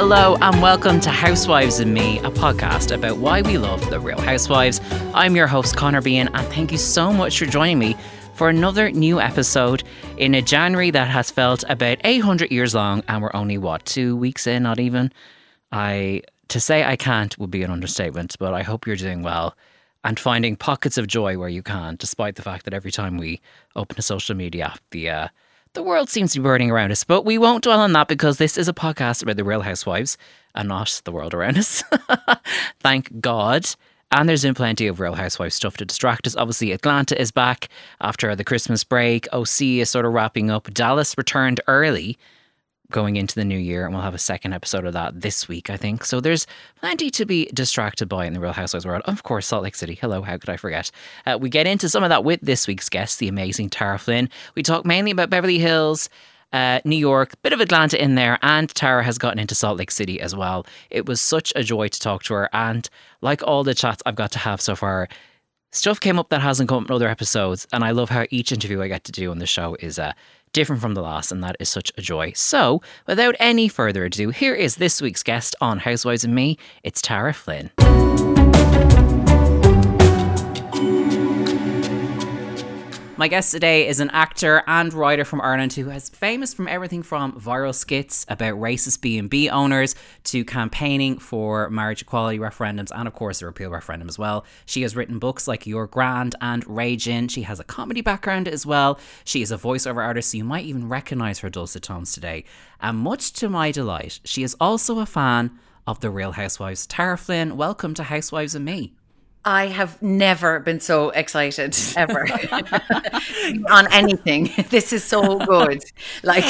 Hello, and welcome to Housewives and Me, a podcast about why we love the real housewives. I'm your host, Connor Bean, and thank you so much for joining me for another new episode in a January that has felt about 800 years long, and we're only, what, two weeks in, not even? I. To say I can't would be an understatement, but I hope you're doing well and finding pockets of joy where you can, despite the fact that every time we open a social media app, the uh, the world seems to be burning around us. But we won't dwell on that because this is a podcast about the Real Housewives and not the world around us. Thank God. And there's been plenty of Real Housewives stuff to distract us. Obviously, Atlanta is back after the Christmas break. OC is sort of wrapping up. Dallas returned early going into the new year, and we'll have a second episode of that this week, I think. So there's plenty to be distracted by in the Real Housewives world. Of course, Salt Lake City. Hello, how could I forget? Uh, we get into some of that with this week's guest, the amazing Tara Flynn. We talk mainly about Beverly Hills. Uh, New York, bit of Atlanta in there, and Tara has gotten into Salt Lake City as well. It was such a joy to talk to her, and like all the chats I've got to have so far, stuff came up that hasn't come up in other episodes, and I love how each interview I get to do on the show is uh, different from the last, and that is such a joy. So, without any further ado, here is this week's guest on Housewives and Me. It's Tara Flynn. My guest today is an actor and writer from Ireland who is famous from everything from viral skits about racist B&B owners to campaigning for marriage equality referendums and of course the repeal referendum as well. She has written books like You're Grand and Rage-In. She has a comedy background as well. She is a voiceover artist, so you might even recognize her dulcet tones today. And much to my delight, she is also a fan of The Real Housewives. Tara Flynn, welcome to Housewives and Me. I have never been so excited ever on anything. This is so good. Like,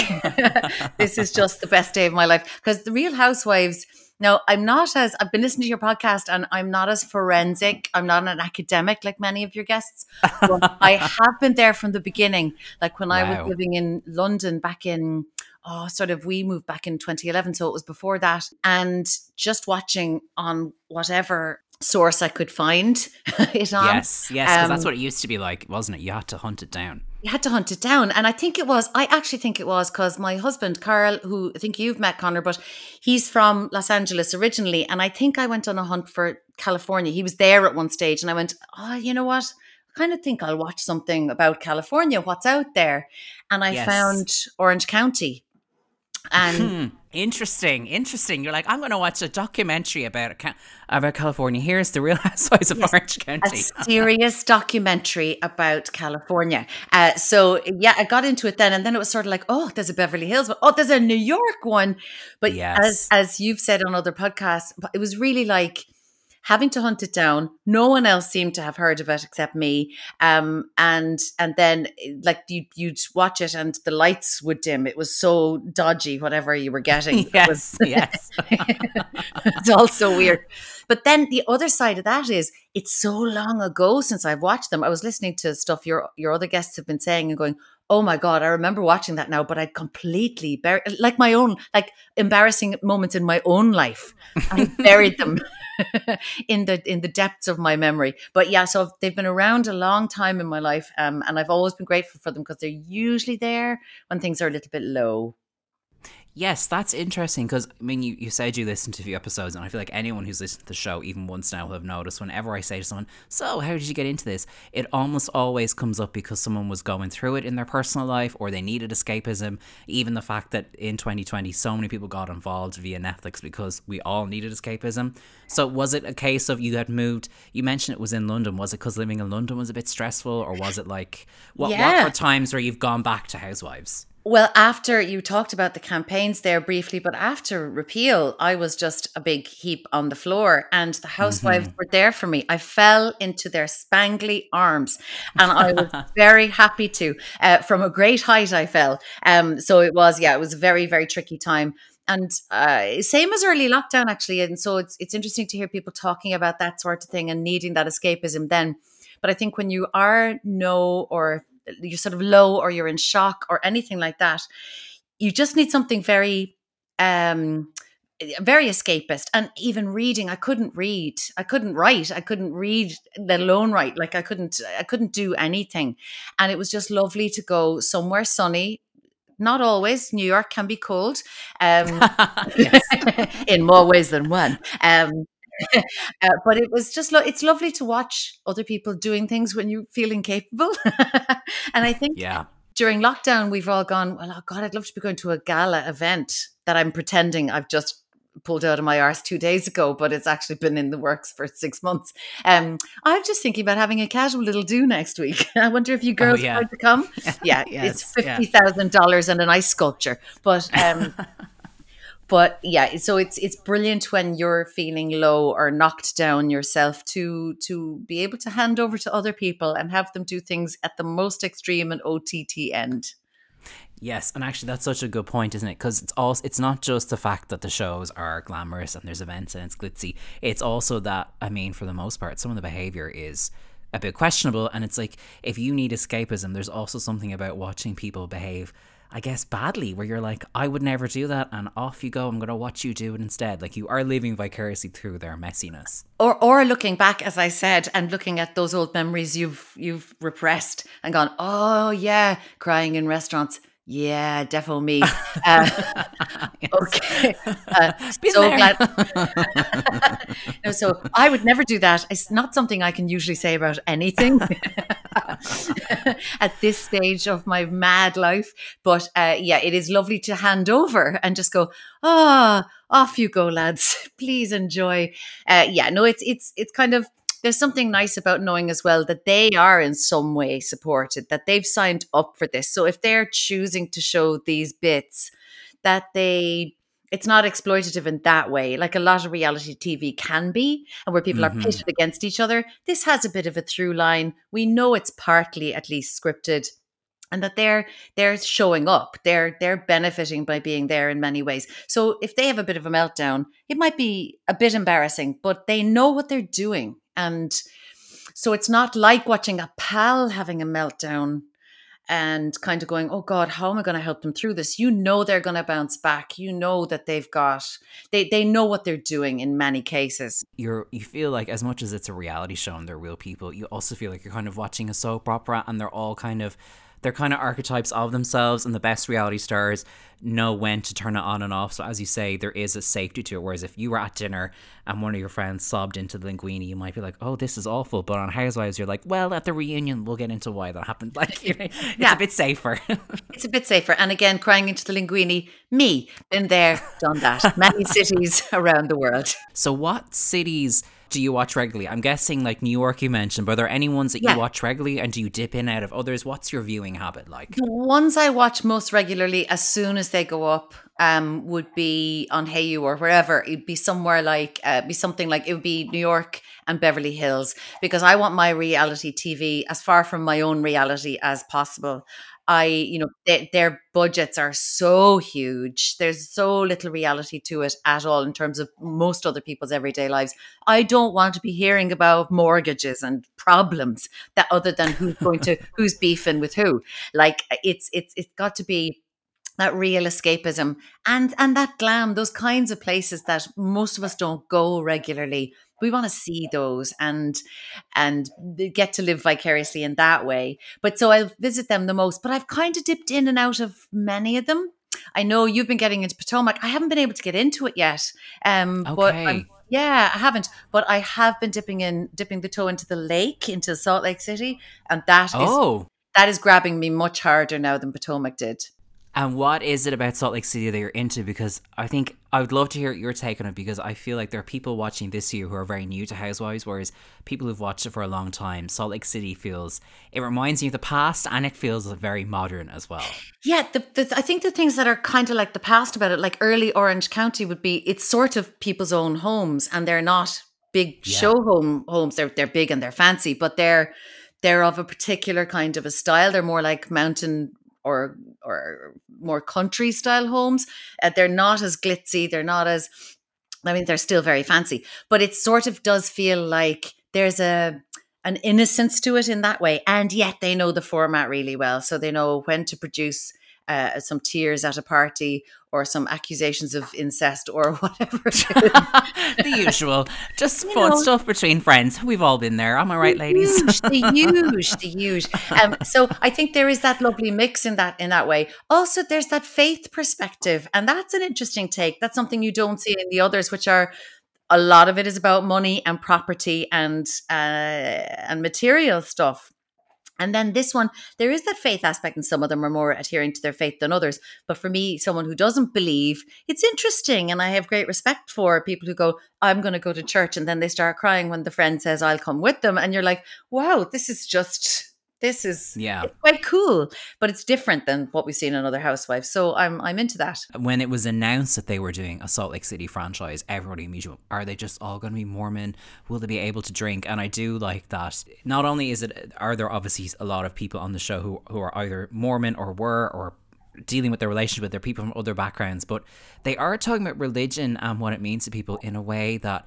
this is just the best day of my life. Because the Real Housewives, now I'm not as, I've been listening to your podcast and I'm not as forensic. I'm not an academic like many of your guests. But I have been there from the beginning. Like when wow. I was living in London back in, oh, sort of, we moved back in 2011. So it was before that. And just watching on whatever source I could find it on. Yes, yes, because um, that's what it used to be like, wasn't it? You had to hunt it down. You had to hunt it down. And I think it was, I actually think it was because my husband, Carl, who I think you've met, Connor, but he's from Los Angeles originally. And I think I went on a hunt for California. He was there at one stage. And I went, oh, you know what? I kind of think I'll watch something about California, what's out there. And I yes. found Orange County. And hmm. Interesting, interesting. You're like, I'm going to watch a documentary about about California. Here's the Real Housewives of yes, Orange County. a serious documentary about California. Uh, so yeah, I got into it then, and then it was sort of like, oh, there's a Beverly Hills, but oh, there's a New York one. But yes. as as you've said on other podcasts, it was really like having to hunt it down. No one else seemed to have heard of it except me. Um, and and then like you you'd watch it and the lights would dim. It was so dodgy, whatever you were getting. yes, was, yes. it's all so weird. But then the other side of that is it's so long ago since I've watched them. I was listening to stuff your your other guests have been saying and going, oh my god i remember watching that now but i'd completely buried like my own like embarrassing moments in my own life. I buried them in the in the depths of my memory. But yeah so they've been around a long time in my life um, and i've always been grateful for them because they're usually there when things are a little bit low Yes, that's interesting because I mean, you, you said you listened to a few episodes, and I feel like anyone who's listened to the show even once now will have noticed whenever I say to someone, So, how did you get into this? It almost always comes up because someone was going through it in their personal life or they needed escapism. Even the fact that in 2020, so many people got involved via Netflix because we all needed escapism. So, was it a case of you had moved? You mentioned it was in London. Was it because living in London was a bit stressful, or was it like what, yeah. what were times where you've gone back to Housewives? Well, after you talked about the campaigns there briefly, but after repeal, I was just a big heap on the floor, and the housewives mm-hmm. were there for me. I fell into their spangly arms, and I was very happy to. Uh, from a great height, I fell. Um, so it was, yeah, it was a very, very tricky time and uh, same as early lockdown actually and so it's it's interesting to hear people talking about that sort of thing and needing that escapism then but i think when you are no or you're sort of low or you're in shock or anything like that you just need something very um very escapist and even reading i couldn't read i couldn't write i couldn't read let alone write like i couldn't i couldn't do anything and it was just lovely to go somewhere sunny Not always. New York can be cold, um, in more ways than one. Um, uh, but it was just lo- it's lovely to watch other people doing things when you feel incapable and i think yeah during lockdown we've all gone well oh god i'd love to be going to a gala event that i'm pretending i've just pulled out of my arse two days ago, but it's actually been in the works for six months. Um, I'm just thinking about having a casual little do next week. I wonder if you oh, girls oh, yeah. to come. Yeah, yes, it's fifty thousand yeah. dollars and an ice sculpture, but. Um, but yeah so it's it's brilliant when you're feeling low or knocked down yourself to to be able to hand over to other people and have them do things at the most extreme and ott end Yes, and actually that's such a good point, isn't it? Because it's also it's not just the fact that the shows are glamorous and there's events and it's glitzy. It's also that I mean, for the most part, some of the behavior is a bit questionable, and it's like if you need escapism, there's also something about watching people behave. I guess badly, where you're like, I would never do that, and off you go. I'm gonna watch you do it instead. Like you are living vicariously through their messiness, or or looking back, as I said, and looking at those old memories you've you've repressed and gone, oh yeah, crying in restaurants yeah, definitely me. Uh, okay. Uh, so glad. no, so I would never do that. It's not something I can usually say about anything at this stage of my mad life. But uh, yeah, it is lovely to hand over and just go, ah, oh, off you go, lads. Please enjoy. Uh, yeah, no, it's it's it's kind of there's something nice about knowing as well that they are in some way supported, that they've signed up for this. So if they're choosing to show these bits, that they it's not exploitative in that way, like a lot of reality TV can be, and where people mm-hmm. are pitted against each other. This has a bit of a through line. We know it's partly at least scripted and that they're they're showing up they're they're benefiting by being there in many ways so if they have a bit of a meltdown it might be a bit embarrassing but they know what they're doing and so it's not like watching a pal having a meltdown and kind of going, oh God, how am I going to help them through this? You know they're going to bounce back. You know that they've got they they know what they're doing in many cases. You're you feel like as much as it's a reality show and they're real people, you also feel like you're kind of watching a soap opera and they're all kind of they're kind of archetypes of themselves, and the best reality stars know when to turn it on and off. So, as you say, there is a safety to it. Whereas if you were at dinner and one of your friends sobbed into the linguine, you might be like, "Oh, this is awful." But on Housewives, you're like, "Well, at the reunion, we'll get into why that happened." Like, you know, it's yeah. a bit safer. it's a bit safer. And again, crying into the linguine, me, been there, done that. Many cities around the world. So, what cities? Do you watch regularly? I'm guessing like New York you mentioned, but are there any ones that yeah. you watch regularly and do you dip in out of others? What's your viewing habit like? The ones I watch most regularly as soon as they go up um would be on Hayu or wherever. It'd be somewhere like uh, be something like it would be New York and Beverly Hills because I want my reality TV as far from my own reality as possible. I, you know, they, their budgets are so huge. There's so little reality to it at all in terms of most other people's everyday lives. I don't want to be hearing about mortgages and problems that other than who's going to who's beefing with who. Like uh, it's it's it's got to be that real escapism and and that glam those kinds of places that most of us don't go regularly we want to see those and and get to live vicariously in that way but so i'll visit them the most but i've kind of dipped in and out of many of them i know you've been getting into potomac i haven't been able to get into it yet um okay. but I'm, yeah, I haven't, but I have been dipping in, dipping the toe into the lake, into Salt Lake City, and that oh. is that is grabbing me much harder now than Potomac did. And what is it about Salt Lake City that you're into? Because I think I would love to hear your take on it because I feel like there are people watching this year who are very new to Housewives, whereas people who've watched it for a long time, Salt Lake City feels it reminds me of the past and it feels very modern as well. Yeah, the, the, I think the things that are kind of like the past about it, like early Orange County, would be it's sort of people's own homes and they're not big yeah. show home homes. They're they're big and they're fancy, but they're they're of a particular kind of a style. They're more like mountain or or more country style homes. Uh, they're not as glitzy. They're not as I mean, they're still very fancy, but it sort of does feel like there's a an innocence to it in that way, and yet they know the format really well, so they know when to produce uh, some tears at a party or some accusations of incest or whatever. the usual, just you fun know, stuff between friends. We've all been there. Am I right, ladies? Huge, the huge, the huge. Um, so I think there is that lovely mix in that in that way. Also, there's that faith perspective, and that's an interesting take. That's something you don't see in the others, which are a lot of it is about money and property and uh, and material stuff. And then this one, there is that faith aspect, and some of them are more adhering to their faith than others. But for me, someone who doesn't believe, it's interesting. And I have great respect for people who go, I'm going to go to church. And then they start crying when the friend says, I'll come with them. And you're like, wow, this is just this is yeah. quite cool but it's different than what we've seen in other housewives so i'm i'm into that. When it was announced that they were doing a salt lake city franchise everybody immediately are they just all going to be mormon? Will they be able to drink? And i do like that. Not only is it are there obviously a lot of people on the show who, who are either mormon or were or dealing with their relationship with their people from other backgrounds but they are talking about religion and what it means to people in a way that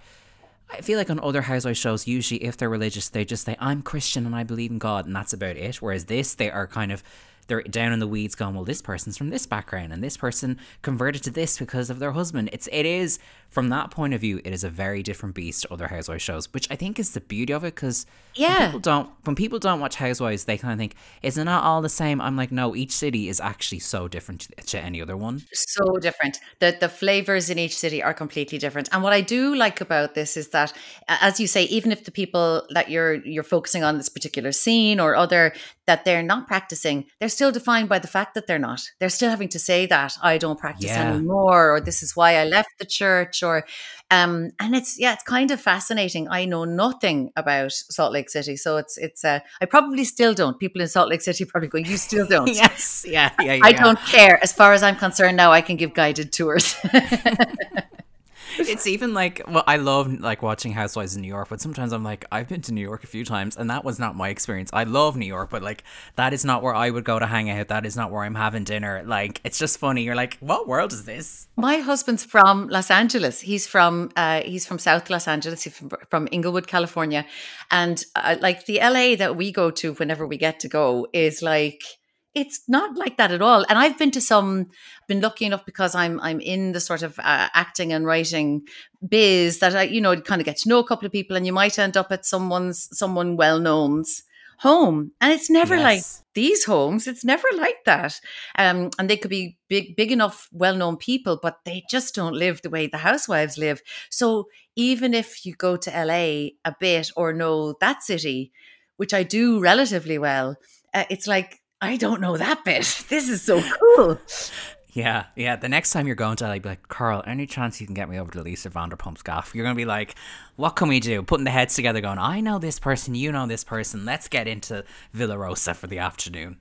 I feel like on other housewife shows, usually if they're religious, they just say, I'm Christian and I believe in God, and that's about it. Whereas this, they are kind of they're down in the weeds going, well, this person's from this background and this person converted to this because of their husband. It's it is from that point of view, it is a very different beast to other housewives shows, which I think is the beauty of it because yeah, when people don't when people don't watch Housewives, they kind of think, is it not all the same? I'm like, no, each city is actually so different to, to any other one. So different. The the flavors in each city are completely different. And what I do like about this is that, as you say, even if the people that you're you're focusing on this particular scene or other that they're not practicing, they're still defined by the fact that they're not. They're still having to say that I don't practice yeah. anymore, or this is why I left the church, or um, and it's yeah, it's kind of fascinating. I know nothing about Salt Lake City, so it's it's uh, I probably still don't. People in Salt Lake City probably going, you still don't. yes, yeah, yeah, yeah. I don't care. As far as I'm concerned, now I can give guided tours. it's even like well, I love like watching Housewives in New York, but sometimes I'm like, I've been to New York a few times, and that was not my experience. I love New York, but like that is not where I would go to hang out. That is not where I'm having dinner. Like it's just funny. You're like, what world is this? My husband's from Los Angeles. He's from uh, he's from South Los Angeles. He's from, from Inglewood, California, and uh, like the LA that we go to whenever we get to go is like it's not like that at all. And i've been to some been lucky enough because i'm i'm in the sort of uh, acting and writing biz that i you know kind of get to know a couple of people and you might end up at someone's someone well known's home. And it's never yes. like these homes it's never like that. Um, and they could be big big enough well-known people but they just don't live the way the housewives live. So even if you go to la a bit or know that city which i do relatively well uh, it's like I don't know that bit. This is so cool. Yeah, yeah. The next time you're going to, like, be like, Carl, any chance you can get me over to Lisa Vanderpump's gaff? You're going to be like, what can we do? Putting the heads together, going, I know this person, you know this person. Let's get into Villa Rosa for the afternoon.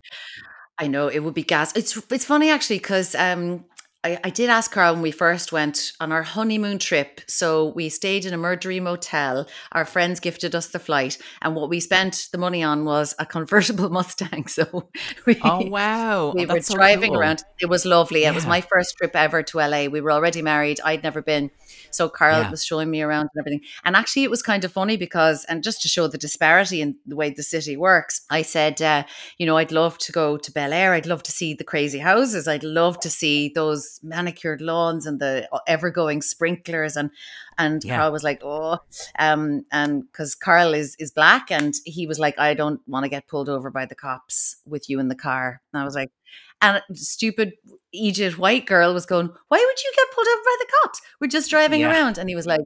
I know it would be gas. It's it's funny actually because um, I, I, did ask Carl when we first went on our honeymoon trip. So we stayed in a Murderee motel. Our friends gifted us the flight, and what we spent the money on was a convertible Mustang. So we, oh wow, we oh, were driving cool. around. It was lovely. Yeah. It was my first trip ever to LA. We were already married. I'd never been, so Carl yeah. was showing me around and everything. And actually, it was kind of funny because, and just to show the disparity in the way the city works, I said, uh, you know, I'd love to go to Bel Air. I'd love to see the crazy houses. I'd love to see those manicured lawns and the uh, ever going sprinklers and and yeah. Carl was like, oh, um, and because Carl is is black, and he was like, I don't want to get pulled over by the cops with you in the car. And I was like, and stupid Egypt white girl was going, "Why would you get pulled over by the cops? We're just driving yeah. around." And he was like,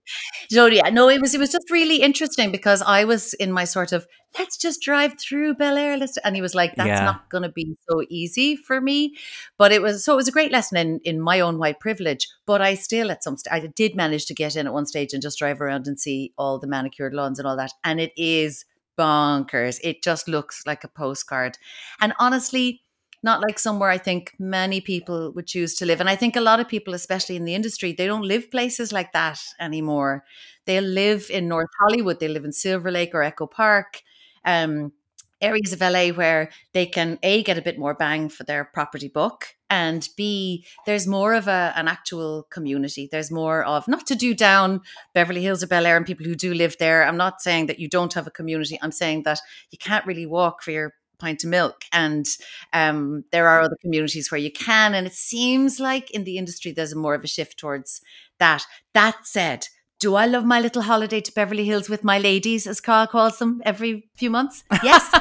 "So yeah, no, it was it was just really interesting because I was in my sort of let's just drive through Bel Air, let's, and he was like, "That's yeah. not going to be so easy for me." But it was so it was a great lesson in in my own white privilege. But I still at some st- I did manage to get in at one stage and just drive around and see all the manicured lawns and all that, and it is bonkers. It just looks like a postcard, and honestly not like somewhere I think many people would choose to live. And I think a lot of people, especially in the industry, they don't live places like that anymore. They live in North Hollywood, they live in Silver Lake or Echo Park. Um, areas of LA where they can a get a bit more bang for their property book and b there's more of a an actual community there's more of not to do down Beverly Hills or Bel Air and people who do live there I'm not saying that you don't have a community I'm saying that you can't really walk for your pint of milk. And um, there are other communities where you can. And it seems like in the industry, there's more of a shift towards that. That said, do I love my little holiday to Beverly Hills with my ladies, as Carl calls them, every few months? Yes.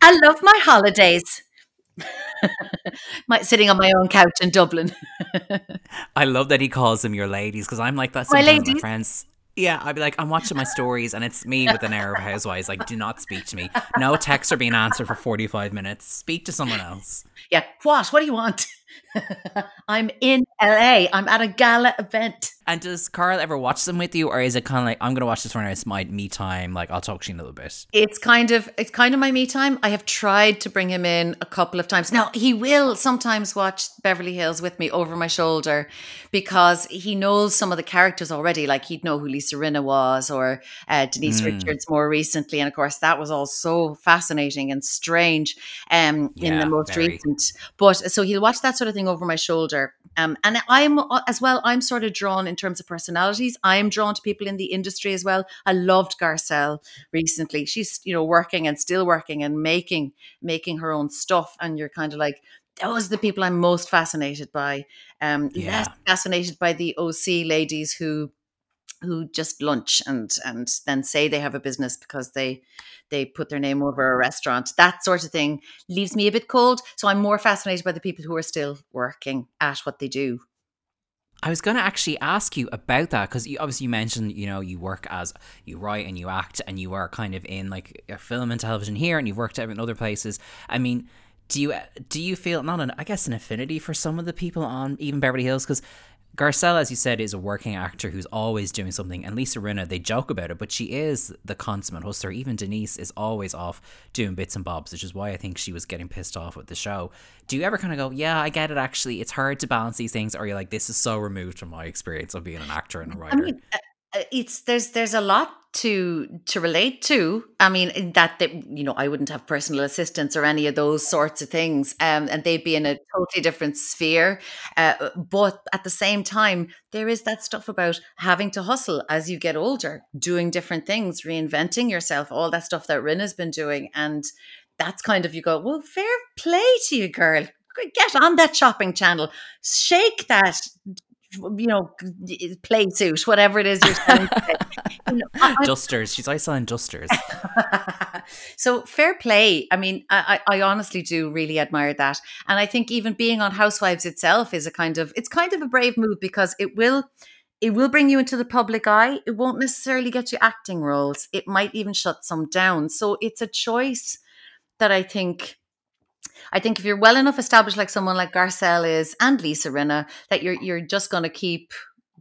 I love my holidays. my, sitting on my own couch in Dublin. I love that he calls them your ladies because I'm like that sometimes my, ladies. my friends. Yeah, I'd be like, I'm watching my stories and it's me with an air of housewives. Like, do not speak to me. No texts are being answered for 45 minutes. Speak to someone else. Yeah. What? What do you want? I'm in LA. I'm at a gala event. And does Carl ever watch them with you, or is it kind of like I'm going to watch this one? It's my me time. Like I'll talk to you in a little bit. It's kind of it's kind of my me time. I have tried to bring him in a couple of times. Now he will sometimes watch Beverly Hills with me over my shoulder because he knows some of the characters already. Like he'd know who Lisa Rinna was, or uh, Denise mm. Richards more recently, and of course that was all so fascinating and strange. Um, yeah, in the most very. recent, but so he'll watch that sort of thing over my shoulder. Um, and I'm uh, as well. I'm sort of drawn in terms of personalities. I'm drawn to people in the industry as well. I loved Garcelle recently. She's you know working and still working and making making her own stuff. And you're kind of like those are the people I'm most fascinated by. Um, yeah. less fascinated by the OC ladies who who just lunch and and then say they have a business because they they put their name over a restaurant that sort of thing leaves me a bit cold. So i'm more fascinated by the people who are still working at what they do. I was going to actually ask you about that because you obviously you mentioned you know you work as you write and you act and you are kind of in like film and television here and you've worked in other places. I mean, do you do you feel not an I guess an affinity for some of the people on even Beverly Hills? Because Garcelle, as you said, is a working actor who's always doing something, and Lisa Rinna, they joke about it, but she is the consummate hustler. Even Denise is always off doing bits and bobs, which is why I think she was getting pissed off with the show. Do you ever kind of go, yeah, I get it, actually, it's hard to balance these things, or you're like, this is so removed from my experience of being an actor and a writer? I mean, it's there's there's a lot to to relate to. I mean that they, you know i wouldn't have personal assistants or any of those sorts of things um, and they'd be in a totally different sphere uh, but at the same time there is that stuff about having to hustle as you get older doing different things reinventing yourself all that stuff that rinna's been doing and that's kind of you go well fair play to you girl. Get on that shopping channel. Shake that you know, play suit, whatever it is you're selling. you know, I, dusters. She's always selling dusters. so fair play. I mean, I, I honestly do really admire that. And I think even being on Housewives itself is a kind of, it's kind of a brave move because it will, it will bring you into the public eye. It won't necessarily get you acting roles. It might even shut some down. So it's a choice that I think I think if you're well enough established, like someone like Garcelle is and Lisa Rinna, that you're you're just going to keep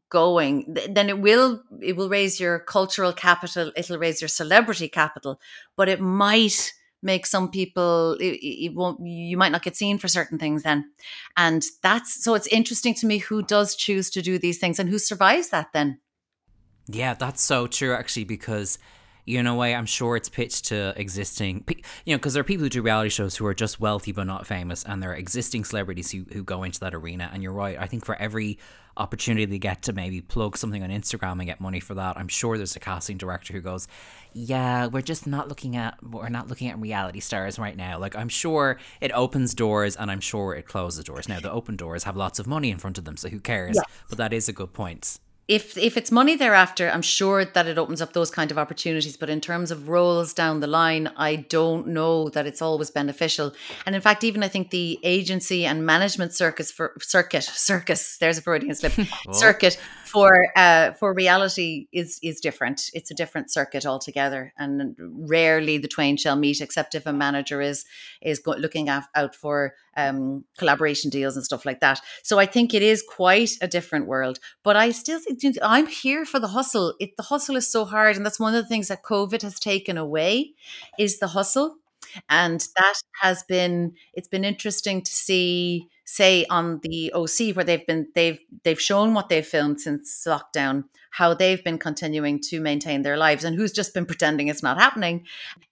going, then it will it will raise your cultural capital. It'll raise your celebrity capital, but it might make some people it, it, won't you might not get seen for certain things then and that's so it's interesting to me who does choose to do these things and who survives that then yeah that's so true actually because you know, way I'm sure it's pitched to existing, you know, because there are people who do reality shows who are just wealthy but not famous, and there are existing celebrities who, who go into that arena. And you're right. I think for every opportunity they get to maybe plug something on Instagram and get money for that, I'm sure there's a casting director who goes, "Yeah, we're just not looking at we're not looking at reality stars right now." Like I'm sure it opens doors, and I'm sure it closes doors. Now the open doors have lots of money in front of them, so who cares? Yes. But that is a good point if if it's money thereafter, I'm sure that it opens up those kind of opportunities. But in terms of roles down the line, I don't know that it's always beneficial. And in fact, even I think the agency and management circus for circuit circus there's a Freudian slip oh. circuit for uh, for reality is is different. It's a different circuit altogether, and rarely the twain shall meet, except if a manager is is looking af- out for um, collaboration deals and stuff like that. So I think it is quite a different world. But I still think I'm here for the hustle. It, the hustle is so hard, and that's one of the things that COVID has taken away is the hustle, and that has been it's been interesting to see say on the OC where they've been they've they've shown what they've filmed since lockdown, how they've been continuing to maintain their lives and who's just been pretending it's not happening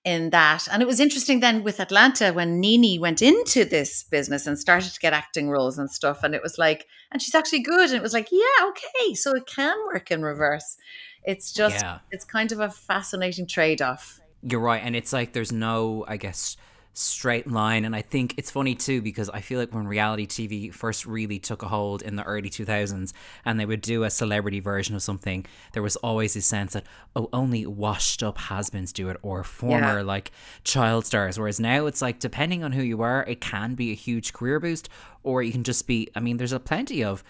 in that. And it was interesting then with Atlanta when Nene went into this business and started to get acting roles and stuff. And it was like, and she's actually good. And it was like, yeah, okay. So it can work in reverse. It's just, yeah. it's kind of a fascinating trade off. You're right. And it's like there's no, I guess, straight line. And I think it's funny too because I feel like when reality TV first really took a hold in the early 2000s and they would do a celebrity version of something, there was always this sense that, oh, only washed up has beens do it or former yeah. like child stars. Whereas now it's like, depending on who you are, it can be a huge career boost or you can just be, I mean, there's a plenty of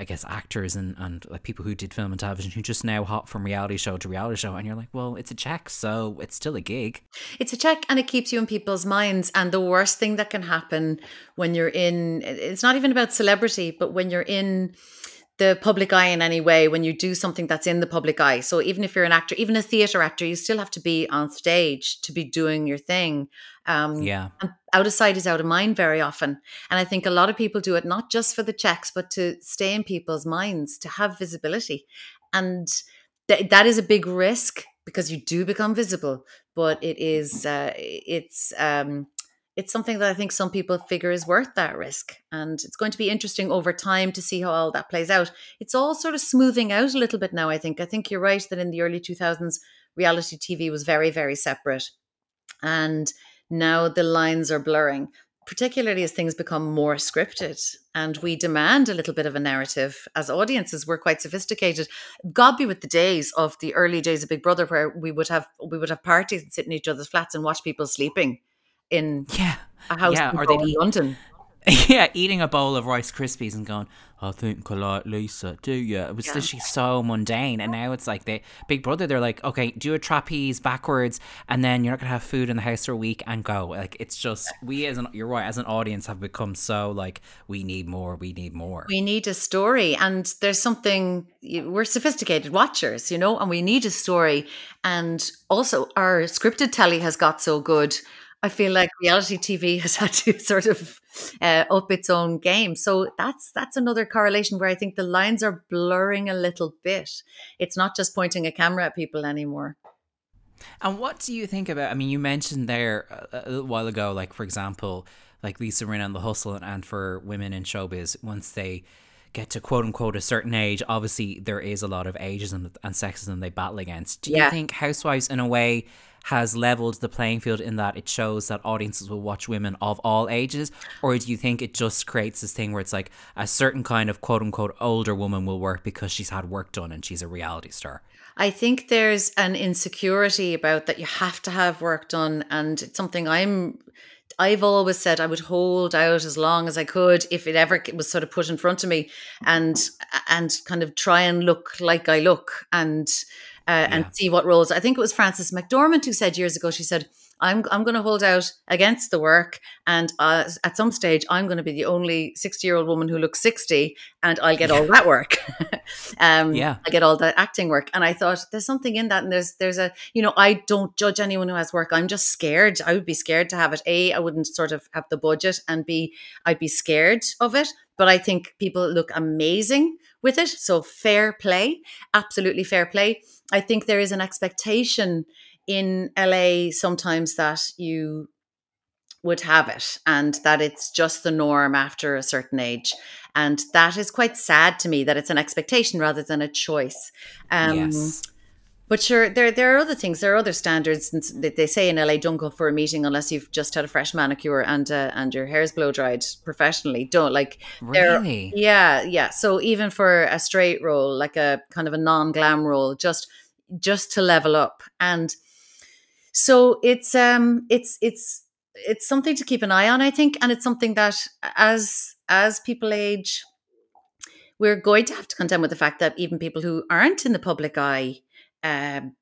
I guess actors and and like people who did film and television who just now hop from reality show to reality show, and you're like, well, it's a check, so it's still a gig. It's a check, and it keeps you in people's minds. And the worst thing that can happen when you're in, it's not even about celebrity, but when you're in the public eye in any way when you do something that's in the public eye. So even if you're an actor, even a theater actor, you still have to be on stage to be doing your thing. Um, yeah. Out of sight is out of mind very often. And I think a lot of people do it not just for the checks, but to stay in people's minds, to have visibility. And th- that is a big risk because you do become visible, but it is, uh, it's, um, it's something that I think some people figure is worth that risk. And it's going to be interesting over time to see how all that plays out. It's all sort of smoothing out a little bit now, I think. I think you're right that in the early 2000s, reality TV was very, very separate. And now the lines are blurring, particularly as things become more scripted and we demand a little bit of a narrative as audiences. We're quite sophisticated. God be with the days of the early days of Big Brother where we would have we would have parties and sit in each other's flats and watch people sleeping in yeah a house yeah, or in London. Yeah, eating a bowl of Rice Krispies and going, I think I like Lisa, do you? It was yeah. literally so mundane. And now it's like they Big Brother, they're like, okay, do a trapeze backwards and then you're not gonna have food in the house for a week and go. Like it's just we as an you're right, as an audience have become so like we need more, we need more. We need a story. And there's something we're sophisticated watchers, you know, and we need a story. And also our scripted telly has got so good I feel like reality TV has had to sort of uh, up its own game. So that's that's another correlation where I think the lines are blurring a little bit. It's not just pointing a camera at people anymore. And what do you think about? I mean, you mentioned there a, while ago, like for example, like Lisa Rinna and the Hustle, and, and for women in showbiz, once they get to quote unquote a certain age, obviously there is a lot of ageism and sexism they battle against. Do you yeah. think Housewives, in a way, has leveled the playing field in that it shows that audiences will watch women of all ages? Or do you think it just creates this thing where it's like a certain kind of quote unquote older woman will work because she's had work done and she's a reality star? I think there's an insecurity about that you have to have work done. And it's something I'm I've always said I would hold out as long as I could if it ever was sort of put in front of me, and and kind of try and look like I look and uh, yeah. and see what roles. I think it was Frances McDormand who said years ago. She said, "I'm I'm going to hold out against the work, and uh, at some stage, I'm going to be the only 60 year old woman who looks 60, and I'll get yeah. all that work. um, yeah, I get all that acting work." And I thought, there's something in that, and there's there's a you know, I don't judge anyone who has work. I'm just scared. I would be scared to have it. A, I wouldn't sort of have the budget, and B, I'd be scared of it. But I think people look amazing with it. So fair play, absolutely fair play. I think there is an expectation in LA sometimes that you would have it and that it's just the norm after a certain age. And that is quite sad to me that it's an expectation rather than a choice. Um, yes. But sure, there there are other things. There are other standards. And they say in LA, don't go for a meeting unless you've just had a fresh manicure and uh, and your hair's blow dried professionally. Don't like really. Yeah, yeah. So even for a straight role, like a kind of a non glam role, just just to level up. And so it's um it's it's it's something to keep an eye on, I think, and it's something that as as people age, we're going to have to contend with the fact that even people who aren't in the public eye um,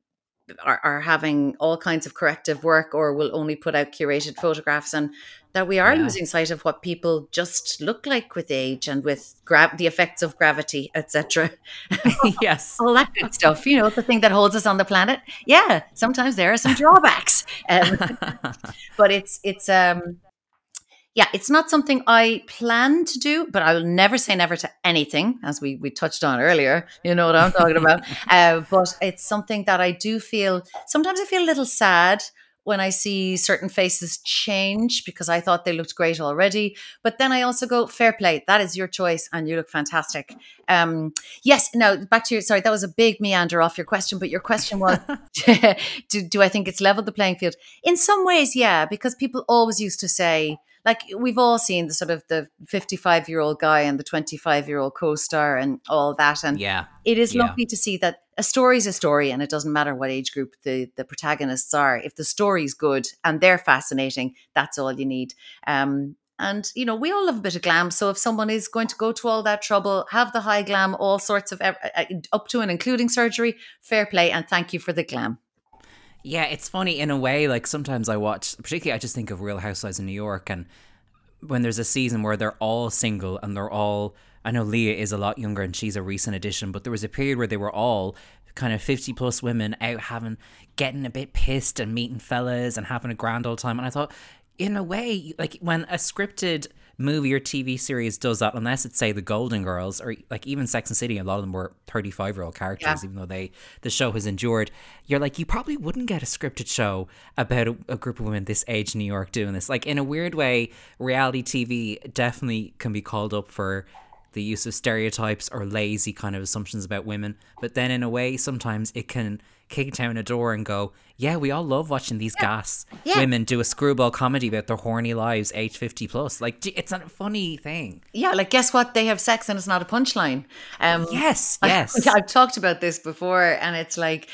are, are having all kinds of corrective work or will only put out curated photographs and that we are yeah. losing sight of what people just look like with age and with gra- the effects of gravity etc yes. All that good stuff you know the thing that holds us on the planet. Yeah sometimes there are some drawbacks. Um, but it's it's um yeah, it's not something I plan to do, but I will never say never to anything, as we we touched on earlier. You know what I'm talking about. Uh, but it's something that I do feel. Sometimes I feel a little sad when I see certain faces change because I thought they looked great already. But then I also go, fair play. That is your choice, and you look fantastic. Um, yes. Now back to your. Sorry, that was a big meander off your question, but your question was, do, do I think it's leveled the playing field? In some ways, yeah, because people always used to say like we've all seen the sort of the 55 year old guy and the 25 year old co-star and all that and yeah. it is yeah. lovely to see that a story is a story and it doesn't matter what age group the the protagonists are. If the story's good and they're fascinating that's all you need. Um and you know we all love a bit of glam so if someone is going to go to all that trouble have the high glam all sorts of uh, up to and including surgery fair play and thank you for the glam yeah, it's funny in a way. Like sometimes I watch, particularly I just think of Real Housewives of New York, and when there's a season where they're all single and they're all. I know Leah is a lot younger and she's a recent addition, but there was a period where they were all kind of 50 plus women out having, getting a bit pissed and meeting fellas and having a grand old time. And I thought, in a way, like when a scripted movie or TV series does that, unless it's say the Golden Girls or like even Sex and City, a lot of them were 35 year old characters, yeah. even though they the show has endured. You're like, you probably wouldn't get a scripted show about a, a, group of women this age in New York doing this. Like in a weird way, reality TV definitely can be called up for the use of stereotypes or lazy kind of assumptions about women. But then in a way, sometimes it can kick down a door and go, yeah, we all love watching these yeah. gas yeah. women do a screwball comedy about their horny lives, age 50 plus. Like, it's a funny thing. Yeah, like, guess what? They have sex and it's not a punchline. Um, yes, yes. I, I've talked about this before, and it's like,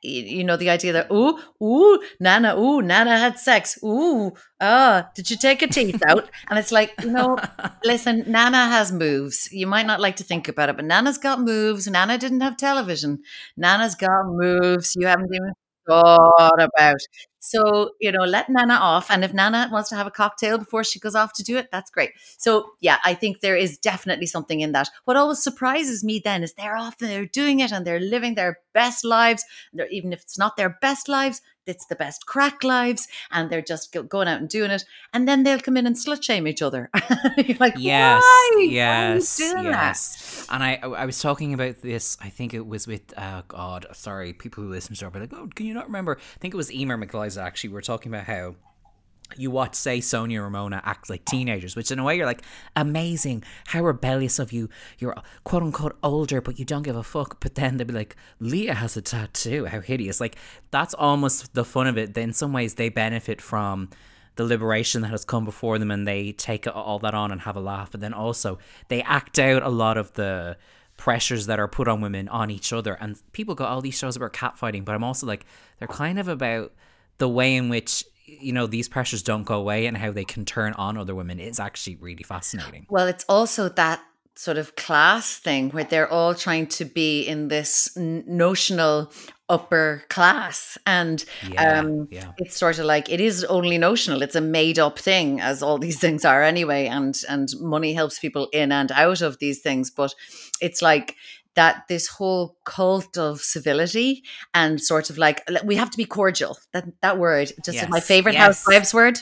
you know, the idea that, ooh, ooh, Nana, ooh, Nana had sex. Ooh, ah, did you take a teeth out? And it's like, you know, listen, Nana has moves. You might not like to think about it, but Nana's got moves. Nana didn't have television. Nana's got moves. You haven't even thought about. So, you know, let Nana off. And if Nana wants to have a cocktail before she goes off to do it, that's great. So, yeah, I think there is definitely something in that. What always surprises me then is they're off and they're doing it and they're living their best lives. even if it's not their best lives, it's the best crack lives and they're just going out and doing it and then they'll come in and slut shame each other You're like yes why? yes why yes that? and I I was talking about this I think it was with oh god sorry people who listen to our like oh can you not remember I think it was Emer McLysaght actually we were talking about how you watch, say, Sonja Ramona act like teenagers, which in a way you're like, amazing, how rebellious of you. You're quote unquote older, but you don't give a fuck. But then they'd be like, Leah has a tattoo, how hideous. Like, that's almost the fun of it. That In some ways, they benefit from the liberation that has come before them and they take all that on and have a laugh. But then also, they act out a lot of the pressures that are put on women on each other. And people go, all oh, these shows about catfighting, but I'm also like, they're kind of about the way in which you know these pressures don't go away and how they can turn on other women is actually really fascinating. Well it's also that sort of class thing where they're all trying to be in this n- notional upper class. And yeah, um, yeah. it's sort of like it is only notional. It's a made up thing as all these things are anyway and and money helps people in and out of these things. But it's like that this whole cult of civility and sort of like we have to be cordial. That that word just yes. is my favorite yes. housewives word.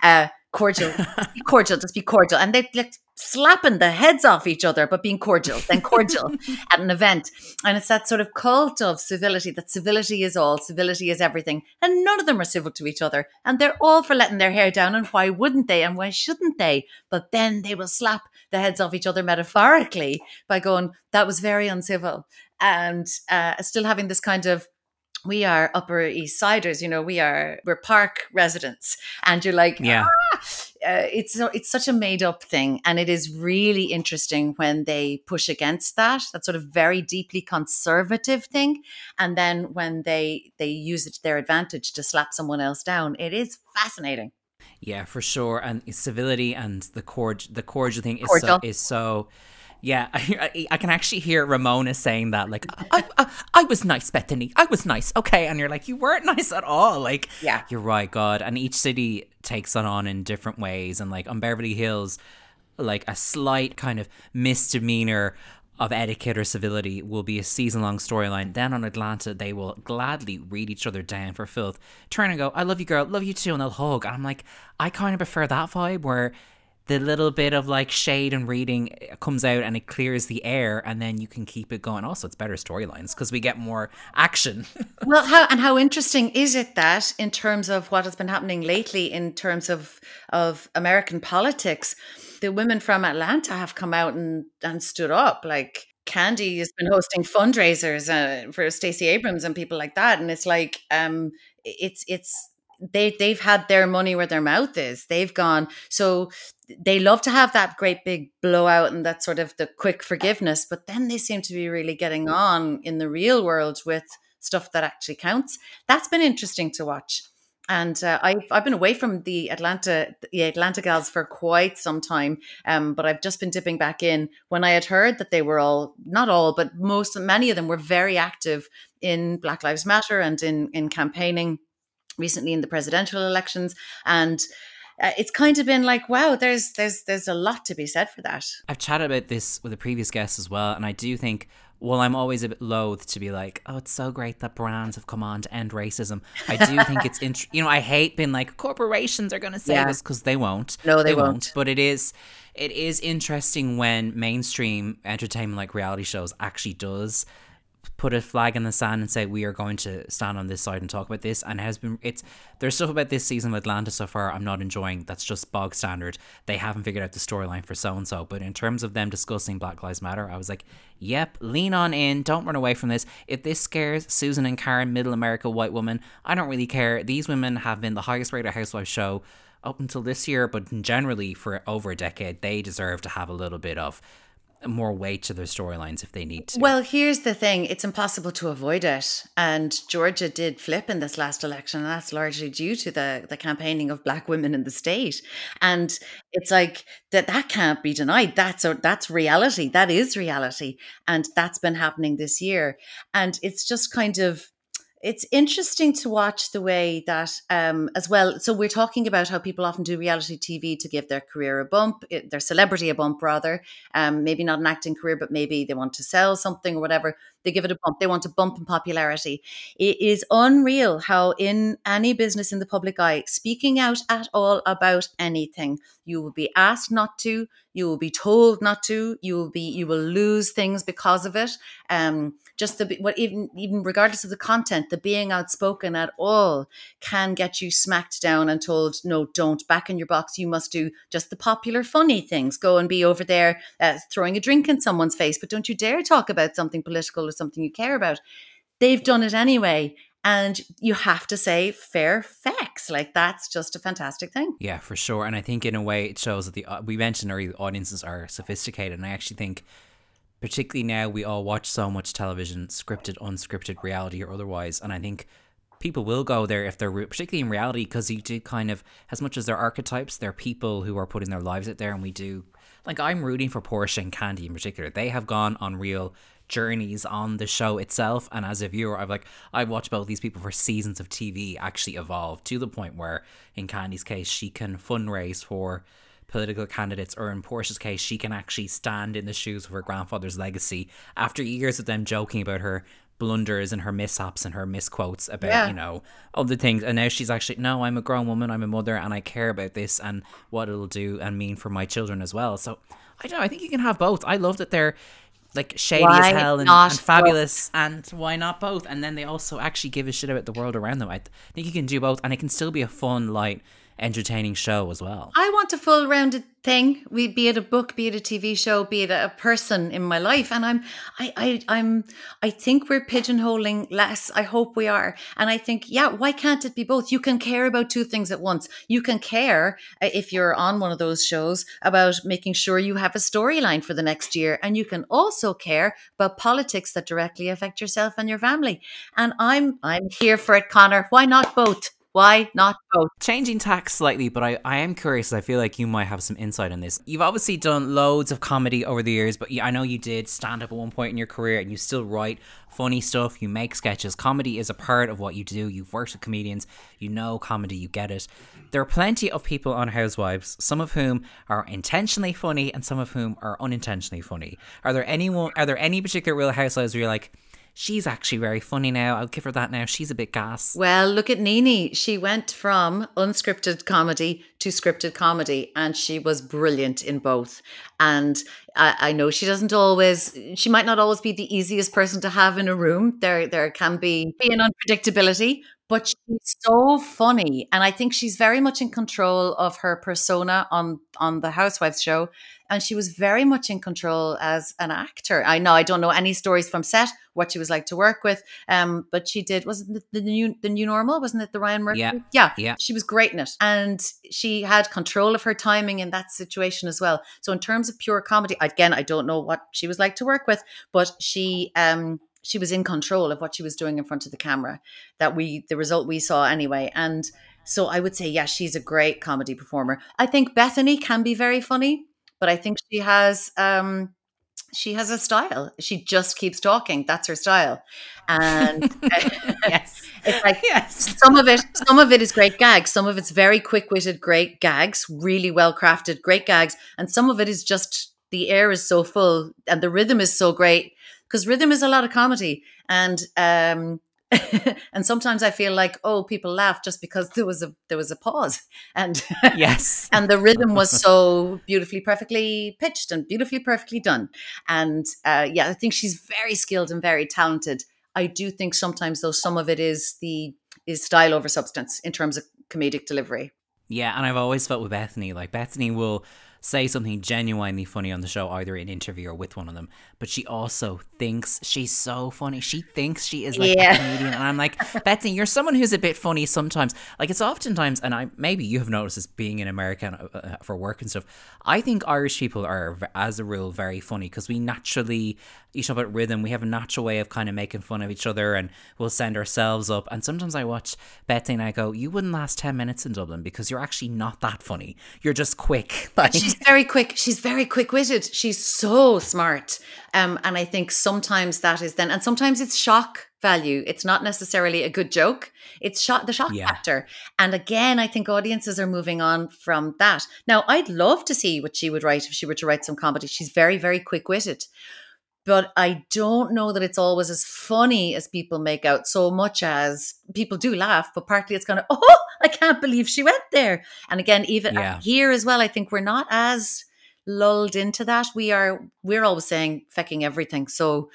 Uh, cordial, be cordial, just be cordial, and they're like slapping the heads off each other, but being cordial, then cordial at an event. And it's that sort of cult of civility that civility is all, civility is everything. And none of them are civil to each other. And they're all for letting their hair down. And why wouldn't they? And why shouldn't they? But then they will slap the heads off each other metaphorically by going, that was very uncivil. And uh, still having this kind of we are upper east siders you know we are we're park residents and you're like yeah ah! Uh, it's it's such a made up thing and it is really interesting when they push against that that sort of very deeply conservative thing and then when they they use it to their advantage to slap someone else down it is fascinating yeah for sure and civility and the cord the cordial thing is cordial. so is so yeah, I, I, can actually hear Ramona saying that, like, I, I, I, was nice, Bethany. I was nice. Okay. And you're like, you weren't nice at all. Like, yeah, you're right, God. And each city takes that on in different ways. And like on Beverly Hills, like a slight kind of misdemeanor of etiquette or civility will be a season long storyline. Then on Atlanta, they will gladly read each other down for filth, turn and go, I love you, girl, love you too, and they'll hug. And I'm like, I kind of prefer that vibe where the little bit of like shade and reading comes out and it clears the air and then you can keep it going. Also it's better storylines because we get more action. Well how and how interesting is it that in terms of what has been happening lately in terms of of american politics the women from atlanta have come out and and stood up. Like Kandi has been hosting fundraisers uh, for Stacey Abrams and people like that, and it's like um, it's it's they they've had their money where their mouth is. They've gone so they love to have that great big blowout and that sort of the quick forgiveness, but then they seem to be really getting on in the real world with stuff that actually counts. That's been interesting to watch. And uh, I've, I've been away from the Atlanta the Atlanta gals for quite some time, um, but I've just been dipping back in when I had heard that they were all not all, but most many of them were very active in Black Lives Matter and in in campaigning recently in the presidential elections and uh, it's kind of been like wow there's there's there's a lot to be said for that i've chatted about this with a previous guest as well and i do think well i'm always a bit loath to be like oh it's so great that brands have come on to end racism i do think it's int- you know i hate being like corporations are going to say yeah. this because they won't no they, they won't. won't but it is it is interesting when mainstream entertainment like reality shows actually does put a flag in the sand and say we are going to stand on this side and talk about this and it has been it's there's stuff about this season of Atlanta so far I'm not enjoying that's just bog standard. They haven't figured out the storyline for so and so but in terms of them discussing Black Lives Matter I was like yep lean on in don't run away from this. If this scares Susan and Karen middle America white woman I don't really care. These women have been the highest rated housewife show up until this year but generally for over a decade they deserve to have a little bit of more weight to their storylines if they need to. Well, here's the thing it's impossible to avoid it. And Georgia did flip in this last election, and that's largely due to the, the campaigning of black women in the state. And it's like that that can't be denied. That's a, that's reality. That is reality. And that's been happening this year. And it's just kind of it's interesting to watch the way that um, as well so we're talking about how people often do reality tv to give their career a bump their celebrity a bump rather um, maybe not an acting career but maybe they want to sell something or whatever they give it a bump they want a bump in popularity. It is unreal how in any business in the public eye speaking out at all about anything you will be asked not to you will be told not to you will be you will lose things because of it. Um just the what even even regardless of the content the being outspoken at all can get you smacked down and told no don't back in your box. You must do just the popular funny things. Go and be over there uh, throwing a drink in someone's face but don't you dare talk about something political or something you care about. They've done it anyway and you have to say fair facts. Like that's just a fantastic thing. Yeah for sure. And i think in a way it shows that the uh, we mentioned earlier audiences are sophisticated and i actually think particularly now we all watch so much television, scripted, unscripted, reality or otherwise, and I think people will go there if they're particularly in reality because you do kind of as much as they're archetypes, they're people who are putting their lives out there, and we do like I'm rooting for Porsha and Kandi in particular. They have gone on real journeys on the show itself and as a viewer I've like I've watched both these people for seasons of TV actually evolve to the point where in Kandi's case she can fundraise for political candidates, or in Porsha's case, she can actually stand in the shoes of her grandfather's legacy after years of them joking about her blunders and her mishaps and her misquotes about yeah. you know all the things. And now she's actually no i'm a grown woman i'm a mother and i care about this and what it'll do and mean for my children as well. So i don't know i think you can have both. I love that they're like shady why as hell and, and fabulous both? and why not both and then they also actually give a shit about the world around them i think you can do both and it can still be a fun light entertaining show as well. I want a full rounded thing. We be it a book, be it a TV show, be it a person in my life. And I'm I, I I'm I think we're pigeonholing less. I hope we are. And I think, yeah, why can't it be both? You can care about two things at once. You can care uh, if you're on one of those shows about making sure you have a storyline for the next year. And you can also care about politics that directly affect yourself and your family. And I'm I'm here for it, Connor. Why not both? Why not both? Changing tack slightly, but I, I am curious. I feel like you might have some insight on this. You've obviously done loads of comedy over the years, but I know you did stand up at one point in your career and you still write funny stuff. You make sketches. Comedy is a part of what you do. You've worked with comedians. You know comedy. You get it. There are plenty of people on Housewives, some of whom are intentionally funny and some of whom are unintentionally funny. Are there anyone? Are there any particular Real Housewives where you're like, she's actually very funny now. I'll give her that now. She's a bit gas. Well, look at Nene. She went from unscripted comedy to scripted comedy, and she was brilliant in both. And I, I, know she doesn't always, she might not always be the easiest person to have in a room. There, there can be, be an unpredictability, but she's so funny and i think she's very much in control of her persona on on the housewives show and she was very much in control as an actor. I know i don't know any stories from set what she was like to work with um but she did wasn't it the new the new normal? Wasn't it the ryan murphy? Yeah. Yeah. Yeah. She was great in it. And she had control of her timing in that situation as well. So in terms of pure comedy again i don't know what she was like to work with but she um she was in control of what she was doing in front of the camera that we the result we saw anyway. And so i would say yeah she's a great comedy performer. I think Bethenny can be very funny but i think she has um she has a style. She just keeps talking. That's her style. And yes. it's like yes. some of it some of it is great gags. Some of it's very quick-witted great gags really well crafted great gags. And some of it is just the air is so full and the rhythm is so great because rhythm is a lot of comedy. And um and sometimes I feel like oh people laugh just because there was a there was a pause. And yes. and the rhythm was so beautifully perfectly pitched and beautifully perfectly done. And uh, yeah I think she's very skilled and very talented. I do think sometimes though some of it is the is style over substance in terms of comedic delivery. Yeah and I've always felt with Bethenny like Bethenny will say something genuinely funny on the show, either in interview or with one of them. But she also thinks she's so funny. She thinks she is like yeah. a comedian, and I'm like, Betsy, you're someone who's a bit funny sometimes. Like it's oftentimes, and I maybe you have noticed this being in America uh, uh, for work and stuff. I think Irish people are, as a rule, very funny because we naturally you talk about rhythm. We have a natural way of kind of making fun of each other, and we'll send ourselves up. And sometimes I watch Betsy and I go, "You wouldn't last ten minutes in Dublin because you're actually not that funny. You're just quick." Like, she's very quick. She's very quick witted. She's so smart. Um, and I think sometimes that is then, and sometimes it's shock value. It's not necessarily a good joke. It's shot the shock yeah. factor. And again, I think audiences are moving on from that. Now, I'd love to see what she would write if she were to write some comedy. She's very, very quick witted but I don't know that it's always as funny as people make out so much as people do laugh, but partly it's kind of, oh, I can't believe she went there. And again, even uh, yeah. here as well, I think we're not as lulled into that. We are, we're always saying fecking everything. So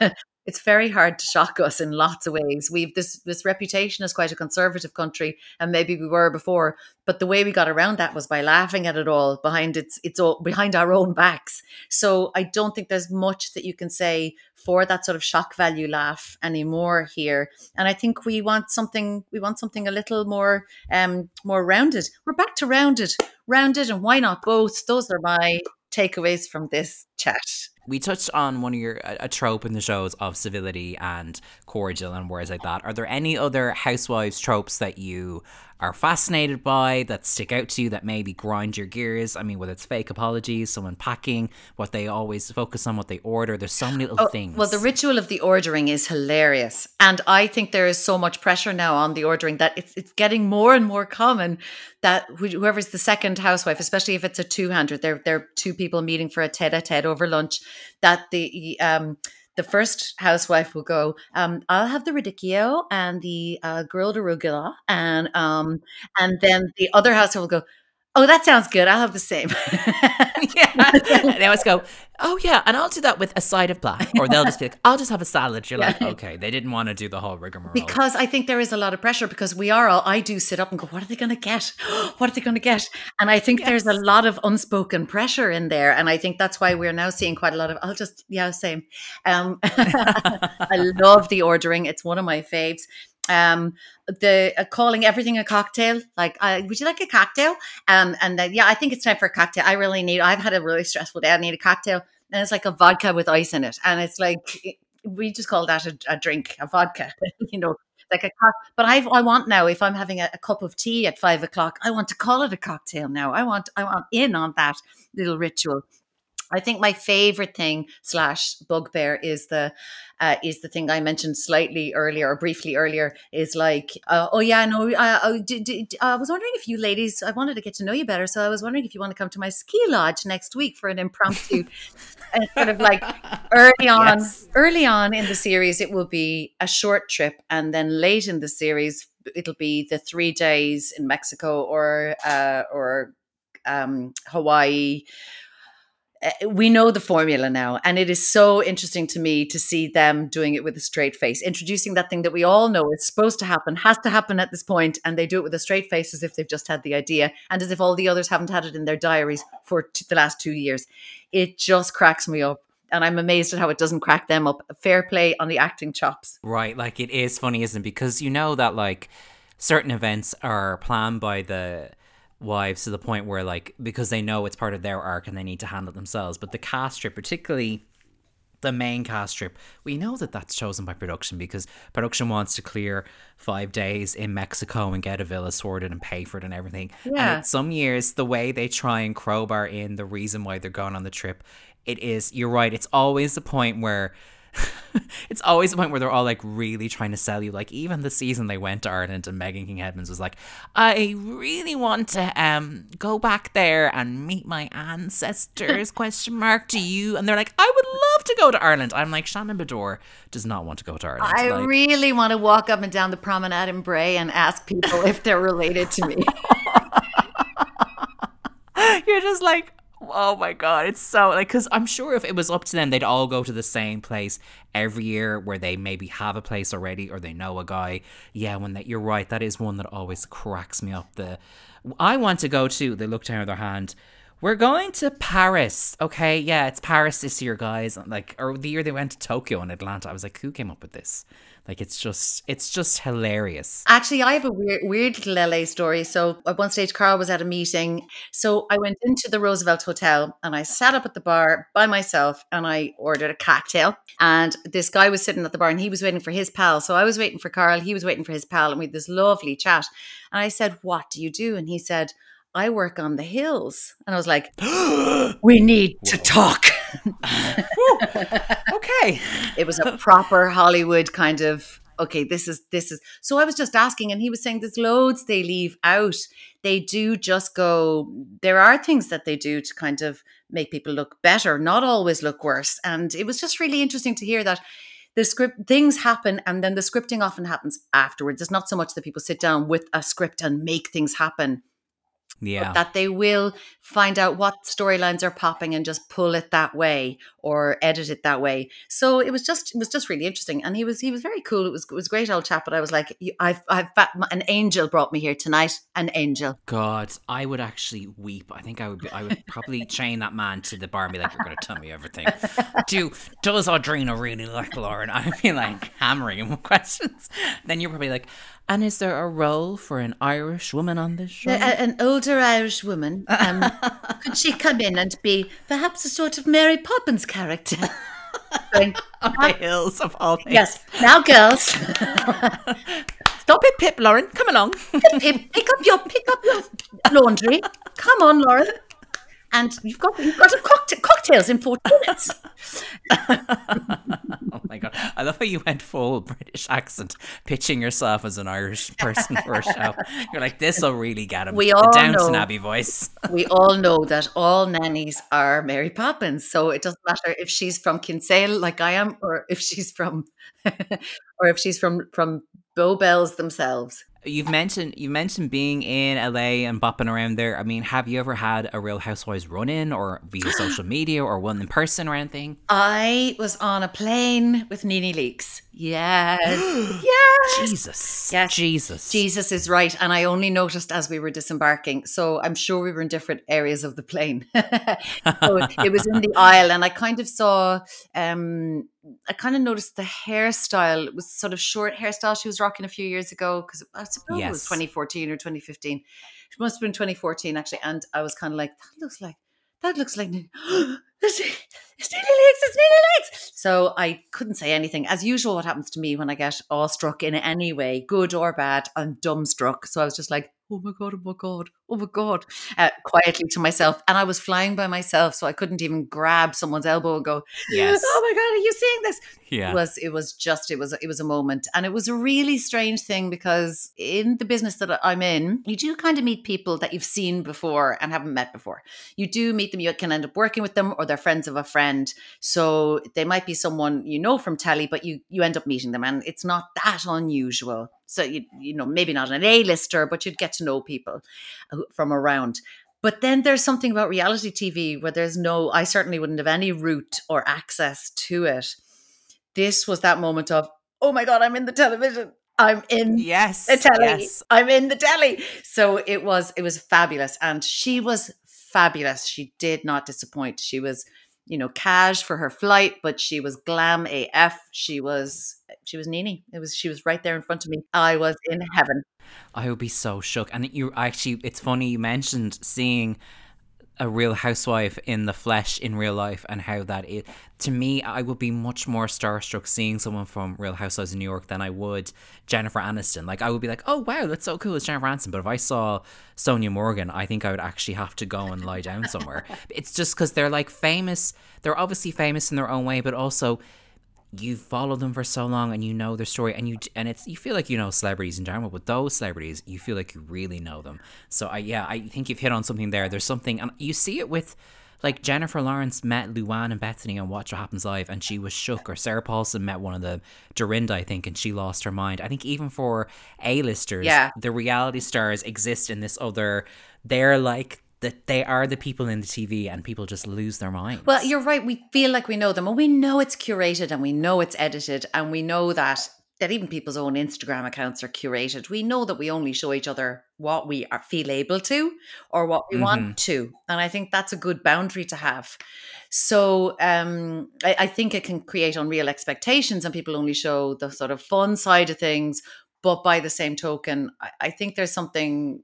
it's very hard to shock us in lots of ways. We've this this reputation as quite a conservative country, and maybe we were before. But the way we got around that was by laughing at it all behind its it's all behind our own backs. So I don't think there's much that you can say for that sort of shock value laugh anymore here. And I think we want something we want something a little more um more rounded. We're back to rounded, rounded, and why not both? Those are my takeaways from this chat we touched on one of your a, trope in the shows of civility and cordial and words like that. Are there any other housewives tropes that you are fascinated by that stick out to you that maybe grind your gears? I mean, whether it's fake apologies, someone packing, what they always focus on, what they order. There's so many little oh, things. Well, the ritual of the ordering is hilarious, and I think there is so much pressure now on the ordering that it's it's getting more and more common that whoever's the second housewife, especially if it's a two hundred, they're they're two people meeting for a tete-a-tete over lunch, that the um the first housewife will go, um, I'll have the radicchio and the uh, grilled arugula, and um, and then the other housewife will go, Oh, that sounds good. I'll have the same. yeah. they always go, Oh, yeah. And I'll do that with a side of black. Or they'll just be like, I'll just have a salad. You're yeah. like, Okay. They didn't want to do the whole rigmarole. Because I think there is a lot of pressure because we are all, I do sit up and go, What are they going to get? What are they going to get? And I think yes. there's a lot of unspoken pressure in there. And I think that's why we're now seeing quite a lot of, I'll just, yeah, same. Um, I love the ordering. It's one of my faves um the uh, calling everything a cocktail like uh, would you like a cocktail? Um and then yeah i think it's time for a cocktail. I really need i've had a really stressful day. I need a cocktail and it's like a vodka with ice in it. And it's like we just call that a, a drink a vodka you know like a but i i want now if i'm having a, a, cup of tea at five o'clock i want to call it a cocktail now. I want i want in on that little ritual I think my favorite thing slash bugbear is the uh, is the thing I mentioned slightly earlier or briefly earlier is like uh, oh yeah no I, I, did, did, I was wondering if you ladies I wanted to get to know you better so I was wondering if you want to come to my ski lodge next week for an impromptu and sort of like early on yes. early on in the series it will be a short trip and then late in the series it'll be the three days in Mexico or uh, or um, Hawaii Eh, we know the formula now and it is so interesting to me to see them doing it with a straight face. Introducing that thing that we all know is supposed to happen has to happen at this point and they do it with a straight face as if they've just had the idea and as if all the others haven't had it in their diaries for t- the last 2 years. It just cracks me up and I'm amazed at how it doesn't crack them up. Fair play on the acting chops. Right like it is funny isn't it? Because you know that like certain events are planned by the wives to the point where like because they know it's part of their arc and they need to handle it themselves but the cast strip particularly the main cast strip we know that that's chosen by production because production wants to clear five days in mexico and get a villa sorted and pay for it and everything yeah. and some years the way they try and crowbar in the reason why they're going on the trip it is you're right it's always the point where it's always the point where they're all like really trying to sell you. Like even the season they went to Ireland and Meghan King Edmonds was like, I really want to um go back there and meet my ancestors question mark to you and they're like, I would love to go to Ireland. I'm like, Shannon Beador does not want to go to Ireland. I like, really want to walk up and down the promenade in Bray and ask people if they're related to me. You're just like, oh my god, it's so like because I'm sure if it was up to them, they'd all go to the same place every year where they maybe have a place already or they know a guy. Yeah, when that you're right, that is one that always cracks me up. The I want to go to. They look down their hand. We're going to Paris. Okay, yeah, it's Paris this year, guys. Like, or the year they went to Tokyo and Atlanta. I was like, who came up with this? Like it's just it's just hilarious. Actually, I have a weird weird little LA story. So at one stage Carl was at a meeting. So I went into the Roosevelt Hotel and I sat up at the bar by myself and I ordered a cocktail. And this guy was sitting at the bar and he was waiting for his pal. So I was waiting for Carl, he was waiting for his pal, and we had this lovely chat. And I said, What do you do? And he said, I work on the hills. And I was like, we need Whoa. to talk. okay. It was a proper Hollywood kind of, okay, this is, this is. So I was just asking, and he was saying there's loads they leave out. They do just go, there are things that they do to kind of make people look better, not always look worse. And it was just really interesting to hear that the script things happen and then the scripting often happens afterwards it's not so much that people sit down with a script and make things happen yeah. that they will find out what storylines are popping and just pull it that way or edit it that way. So it was just it was just really interesting, and he was he was very cool. It was it was great old chap. But I was like, I've I've an angel brought me here tonight. An angel. God, I would actually weep. I think I would be, I would probably chain that man to the bar and be like, "You're going to tell me everything." Do does Audrina really like Lauren? I'd be like hammering him with questions. Then you're probably like, and is there a role for an Irish woman on this show? an older Irish woman. Um, could she come in and be perhaps a sort of Mary Poppins character? Going, on the hills of all things. Yes. Now, girls. Stop it, Pip, Lauren. Come along. Pip, pick up your pick up your laundry. Come on, Lauren and you've got you've got a cockta- cocktails in 40 minutes. My god! I love how you went full British accent, pitching yourself as an Irish person for a show. You're like, this will really get him. We all the Downton know, Abbey voice. we all know that all nannies are Mary Poppins, so it doesn't matter if she's from Kinsale like I am, or if she's from, or if she's from from Bow Bells themselves. You've mentioned you've mentioned being in LA and bopping around there. I mean, have you ever had a Real Housewives run in or via social media or one in person or anything? I was on a plane with Nene Leakes. Yes. yes. Jesus. Yes. Jesus. Jesus is right. And I only noticed as we were disembarking. So I'm sure we were in different areas of the plane. so it was in the aisle and I kind of saw um I kind of noticed the hairstyle. It was sort of short hairstyle she was rocking a few years ago because I suppose yes. it was 2014 or 2015. It must have been 2014 actually. And I was kind of like, that looks like that looks like it's Nene Leakes, it's Nene Leakes. So I couldn't say anything. As usual, what happens to me when I get awestruck in any way, good or bad, I'm dumbstruck. So I was just like, oh my God, oh my God, oh my God, uh, quietly to myself. And I was flying by myself, so I couldn't even grab someone's elbow and go, Yes. oh my God, are you seeing this? Yeah. It was, it was just, it was, it was a moment. And it was a really strange thing because in the business that I'm in, you do kind of meet people that you've seen before and haven't met before. You do meet them, you can end up working with them or they're friends of a friend. So they might be someone you know from telly, but you, you end up meeting them and it's not that unusual. So you you know maybe not an A-lister, but you'd get to know people uh, from around. But then there's something about reality TV where there's no I certainly wouldn't have any route or access to it. This was that moment of, oh my god, I'm in the television. I'm in yes, the telly. yes. I'm in the telly. So it was it was fabulous and she was fabulous. She did not disappoint. She was you know, cash for her flight, but she was glam AF. She was she was Nene. It was she was right there in front of me. I was in heaven. I would be so shook. And you actually, it's funny you mentioned seeing a real housewife in the flesh in real life and how that is to me I would be much more starstruck seeing someone from Real Housewives of New York than I would Jennifer Aniston. Like I would be like oh wow that's so cool it's Jennifer Aniston. But if I saw Sonja Morgan I think I would actually have to go and lie down somewhere. It's just because they're like famous they're obviously famous in their own way but also you follow them for so long and you know their story and you and it's you feel like you know celebrities in general but those celebrities you feel like you really know them. So i yeah i think you've hit on something there. There's something and you see it with like Jennifer Lawrence met Luann and Bethenny on Watch What Happens Live and she was shook or Sarah Paulson met one of the Dorinda I think and she lost her mind. I think even for A-listers yeah. the reality stars exist in this other they're like that they are the people in the TV and people just lose their minds. Well, you're right. We feel like we know them and we know it's curated and we know it's edited and we know that that even people's own Instagram accounts are curated. We know that we only show each other what we are, feel able to or what we mm-hmm. want to. And I think that's a good boundary to have. So um, I, I think it can create unreal expectations and people only show the sort of fun side of things. But by the same token, I, I think there's something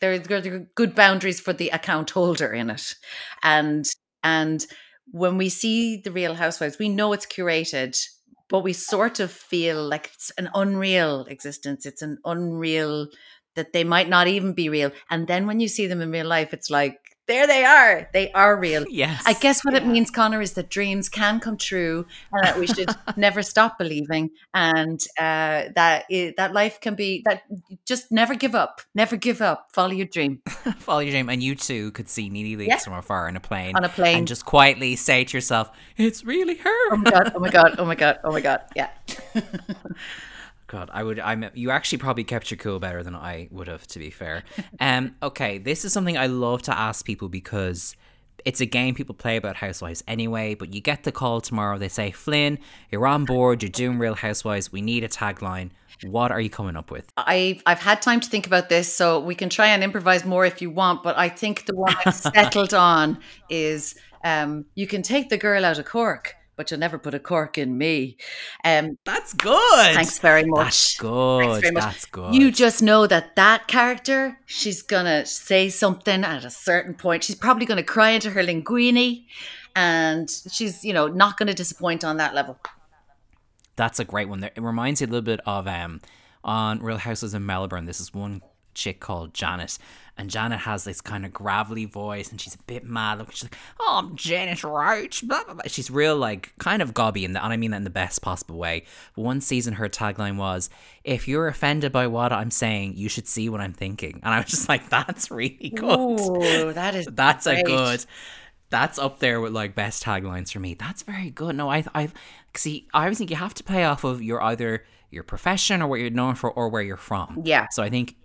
there are good boundaries for the account holder in it. And and when we see the real housewives we know it's curated but we sort of feel like it's an unreal existence. It's an unreal that they might not even be real. And then when you see them in real life it's like there they are. They are real. Yes. I guess what yeah. it means, Connor, is that dreams can come true and that we should never stop believing and uh, that it, that life can be, that just never give up. Never give up. Follow your dream. Follow your dream. And you too could see Nene Leakes yeah. from afar in a plane. On a plane. And just quietly say to yourself, it's really her. Oh my God. Oh my God. Oh my God. Oh my God. Yeah. God, I would. I'm. You actually probably kept your cool better than I would have, to be fair. Um. Okay, this is something I love to ask people because it's a game people play about housewives anyway. But you get the call tomorrow. They say, Flynn, you're on board. You're doing Real Housewives. We need a tagline. What are you coming up with? I've I've had time to think about this, so we can try and improvise more if you want. But I think the one I've settled on is, um, you can take the girl out of Cork but you'll never put a cork in me. Um, That's good. Thanks very much. That's good. Much. That's good. You just know that that character, she's gonna say something at a certain point. She's probably gonna cry into her linguine, and she's you know not gonna disappoint on that level. That's a great one. It reminds you a little bit of um on Real Houses in Melbourne. This is one chick called Janet and Janet has this kind of gravelly voice, and she's a bit mad. Look, she's like, "Oh, I'm Janet Roach." Blah, blah, blah. She's real, like, kind of gobby, and I mean that in the best possible way. But one season, her tagline was, "If you're offended by what I'm saying, you should see what I'm thinking." And I was just like, "That's really good. Ooh, that is that's great. a good." That's up there with like best taglines for me. That's very good. No, I, I see. I always think you have to play off of your either your profession or what you're known for or where you're from. Yeah. So I think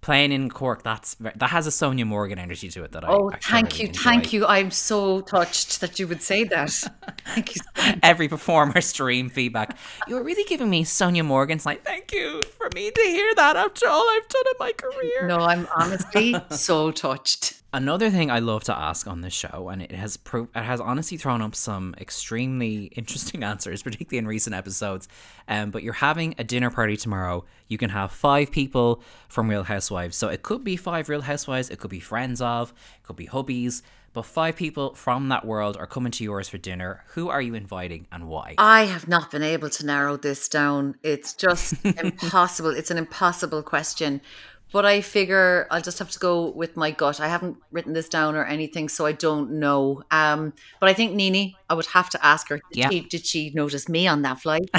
playing in Cork, that's that has a Sonja Morgan energy to it that oh, I. Oh, thank you, enjoy. thank you. I'm so touched that you would say that. thank you. So Every performer stream feedback. You're really giving me Sonja Morgan's like, thank you for me to hear that after all I've done in my career. No, I'm honestly so touched. Another thing I love to ask on this show, and it has pro- it has honestly thrown up some extremely interesting answers, particularly in recent episodes. Um, but you're having a dinner party tomorrow. You can have five people from Real Housewives, so it could be five Real Housewives, it could be friends of, it could be hubbies, but five people from that world are coming to yours for dinner. Who are you inviting and why? I have not been able to narrow this down. It's just impossible. It's an impossible question. But I figure I'll just have to go with my gut. I haven't written this down or anything, so I don't know. Um, but I think Nene, I would have to ask her. Did, Yeah. she, did she notice me on that flight?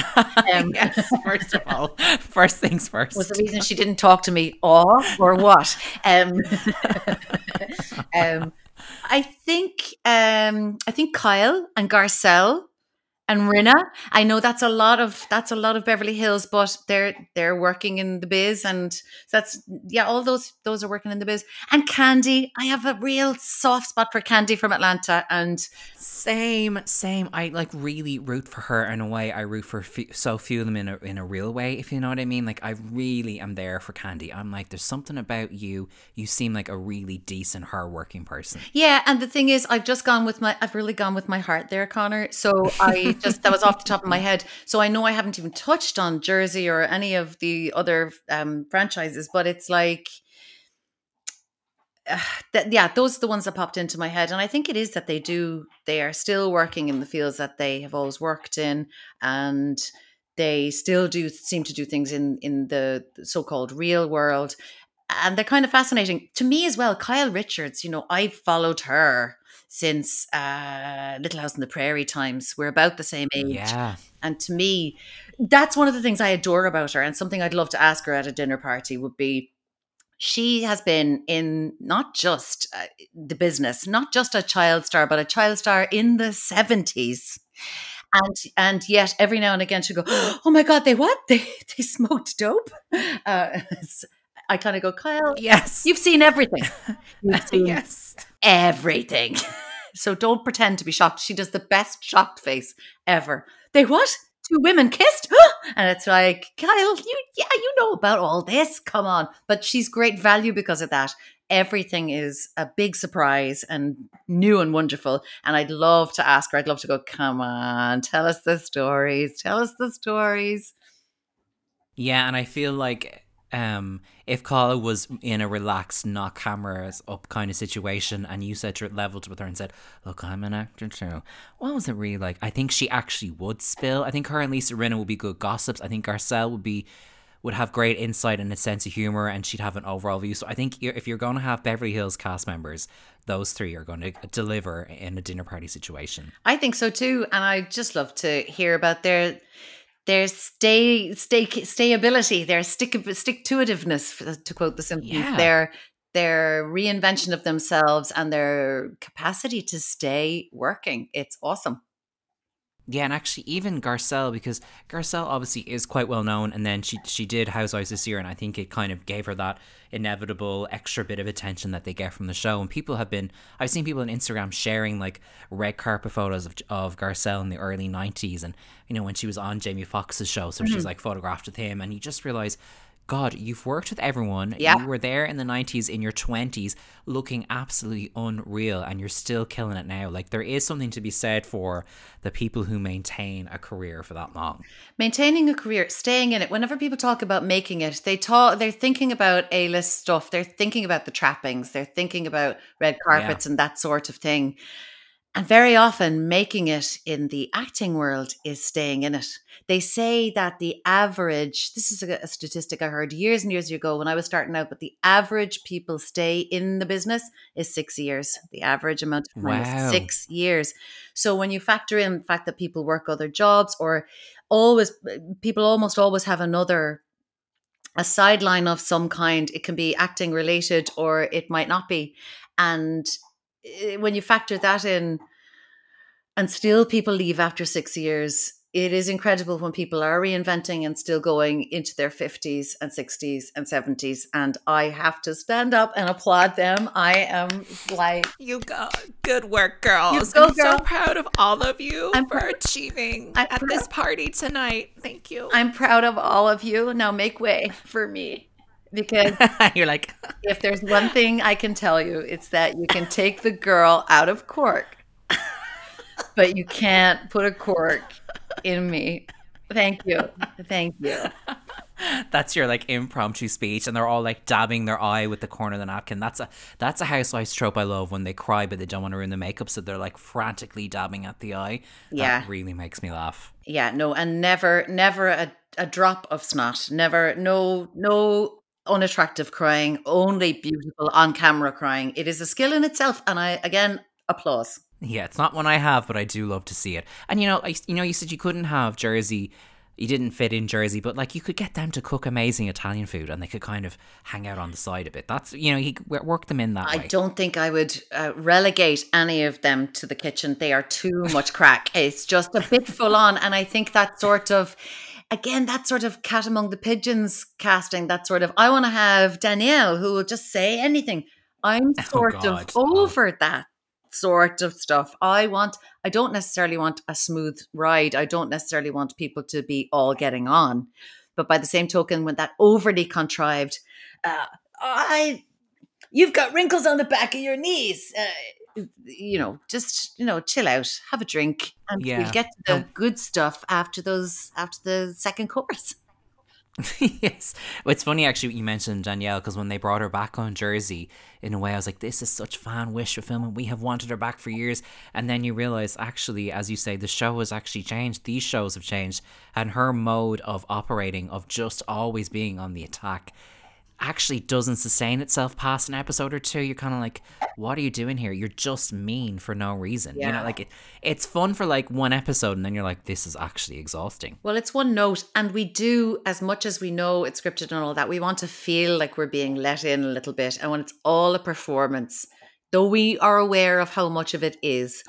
Um, yes, first of all, first things first. Was the reason she didn't talk to me all or what? Um, um, I think um, I think Kyle and Garcelle and Rinna. I know that's a lot of that's a lot of Beverly Hills, but they're they're working in the biz, and that's yeah, all those those are working in the biz. And Kandi, I have a real soft spot for Kandi from Atlanta, and Same, same. I like really root for her in a way. I root for so few of them in a in a real way, if you know what I mean. Like I really am there for Kandi. I'm like, there's something about you. You seem like a really decent, hardworking person. Yeah, and the thing is, I've just gone with my, I've really gone with my heart there, Connor. So I just, that was off the top of my head. So I know I haven't even touched on Jersey or any of the other um, franchises, but it's like, uh, that, yeah, those are the ones that popped into my head. And I think it is that they do, they are still working in the fields that they have always worked in. And they still do seem to do things in, in the so-called real world and they're kind of fascinating to me as well. Kyle Richards, you know, I've followed her since uh, Little House on the Prairie times. We're about the same age. Yeah. And to me, that's one of the things I adore about her. And something I'd love to ask her at a dinner party would be she has been in not just uh, the business, not just a child star, but a child star in the 70s. And and yet every now and again she'll go, Oh my God, they what? They they smoked dope? Uh, I kind of go, Kyle, Yes. you've seen everything. You've seen yes. everything. So don't pretend to be shocked. She does the best shocked face ever. They what? Two women kissed? and it's like, Kyle, you yeah, you know about all this. Come on. But she's great value because of that. Everything is a big surprise and new and wonderful. And I'd love to ask her, I'd love to go, come on, tell us the stories. Tell us the stories. Yeah, and I feel like um if Kyle was in a relaxed, not cameras up kind of situation, and you said to leveled with her and said, "Look, I'm an actor too," what was it really like? I think she actually would spill. I think her and Lisa Rinna would be good gossips. I think Garcelle would be would have great insight and a sense of humor, and she'd have an overall view. So I think if you're going to have Beverly Hills cast members, those three are going to deliver in a dinner party situation. I think so too, and I just love to hear about their their stay stay stayability, their stick stick to itiveness, to quote the Simpsons. Yeah. Their their reinvention of themselves and their capacity to stay working. It's awesome. Yeah, and actually, even Garcelle, because Garcelle obviously is quite well known, and then she she did Housewives this year, and I think it kind of gave her that inevitable extra bit of attention that they get from the show. And people have been, I've seen people on Instagram sharing like red carpet photos of of Garcelle in the early '90s, and you know when she was on Jamie Foxx's show, so she's mm-hmm. like photographed with him, and you just realize. God, you've worked with everyone. Yeah. You were there in the 90s, in your 20s, looking absolutely unreal, and you're still killing it now. Like, there is something to be said for the people who maintain a career for that long. Maintaining a career, staying in it. Whenever people talk about making it, they talk. They're thinking about A list stuff. They're thinking about the trappings. They're thinking about red carpets and that sort of thing. And very often, making it in the acting world is staying in it. They say that the average, this is a, a statistic I heard years and years ago when I was starting out, but the average people stay in the business is six years. The average amount of time Wow. is six years. So when you factor in the fact that people work other jobs or always, uh, people almost always have another a sideline of some kind. It can be acting related or it might not be. And Eh, when you factor that in, and still people leave after six years, it is incredible when people are reinventing and still going into their 50s and 60s and 70s. And I have to stand up and applaud them. I am like, You go. Good work, girls. go, I'm girl. so proud of all of you I'm for prou- achieving I'm at prou- this party tonight. Thank you. I'm proud of all of you. Now make way for me. Because You're like, if there's one thing I can tell you, it's that you can take the girl out of cork, but you can't put a cork in me. Thank you. Thank you. that's your like impromptu speech, and they're all like dabbing their eye with the corner of the napkin. That's a that's a housewives trope I love when they cry but they don't want to ruin the makeup, so they're like frantically dabbing at the eye. Yeah. that really makes me laugh. Yeah, no, and never, never a, a drop of snot. Never, no, no unattractive crying, only beautiful on camera crying. It is a skill in itself, and I again applause. Yeah, it's not one I have, but I do love to see it. And you know, I, you know, you said you couldn't have Jersey you didn't fit in Jersey, but like you could get them to cook amazing Italian food and they could kind of hang out on the side a bit. That's, you know, he work them in that I way. don't think I would uh, relegate any of them to the kitchen. They are too much crack. It's just a bit full on. And I think that sort of, again, that sort of cat among the pigeons casting, that sort of, I want to have Danielle who will just say anything. I'm oh, sort oh of over oh. that sort of stuff. I want, I don't necessarily want a smooth ride. I don't necessarily want people to be all getting on. But by the same token, when that overly contrived, uh, I, you've got wrinkles on the back of your knees. Uh, you know, just you know, chill out, have a drink, and yeah. we'll get to the good stuff after those after the second course. yes. Well, it's funny actually you mentioned Danielle because when they brought her back on Jersey, in a way, I was like, this is such fan wish film, we have wanted her back for years. And then you realize, actually, as you say, the show has actually changed. These shows have changed, and her mode of operating, of just always being on the attack, actually doesn't sustain itself past an episode or two, you're kind of like, what are you doing here? You're just mean for no reason. Yeah. You know, like it, it's fun for like one episode and then you're like, this is actually exhausting. Well, it's one note. And we do, as much as we know it's scripted and all that, we want to feel like we're being let in a little bit. And when it's all a performance, though we are aware of how much of it is,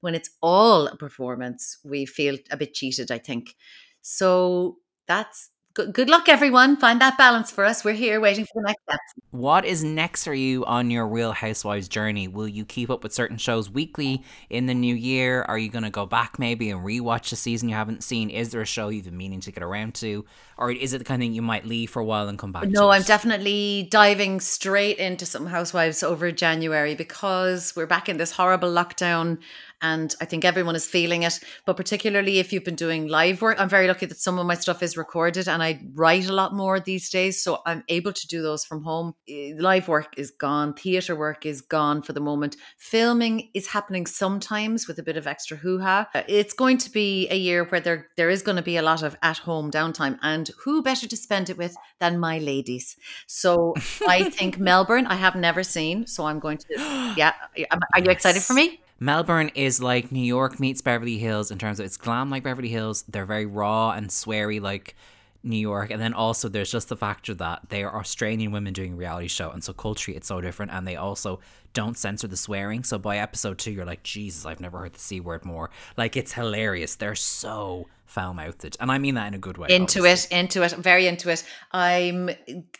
when it's all a performance, we feel a bit cheated, I think. So that's good, luck, everyone. Find that balance for us. We're here waiting for the next steps. What is next for you on your Real Housewives journey? Will you keep up with certain shows weekly in the new year? Are you going to go back maybe and rewatch a season you haven't seen? Is there a show you've been meaning to get around to? Or is it the kind of thing you might leave for a while and come back No, I'm definitely diving straight into some Housewives over January because we're back in this horrible lockdown and I think everyone is feeling it. But particularly if you've been doing live work, I'm very lucky that some of my stuff is recorded and I write a lot more these days. So I'm able to do those from home. Eh, live work is gone, theatre work is gone for the moment. Filming is happening sometimes with a bit of extra hoo ha. It's going to be a year where there, there is going to be a lot of at home downtime. And who better to spend it with than my ladies? So I think Melbourne, I have never seen. So I'm going to, yeah. Are you excited for me? Melbourne is like New York meets Beverly Hills in terms of it's glam like Beverly Hills. They're very raw and sweary like New York. And then also there's just the factor that they are Australian women doing a reality show. And so culturally it's so different. And they also don't censor the swearing. So by episode two, you're like, Jesus, I've never heard the C word more. Like it's hilarious. They're so foul mouthed. And I mean that in a good way. Into obviously. it, into it, very into it. I'm,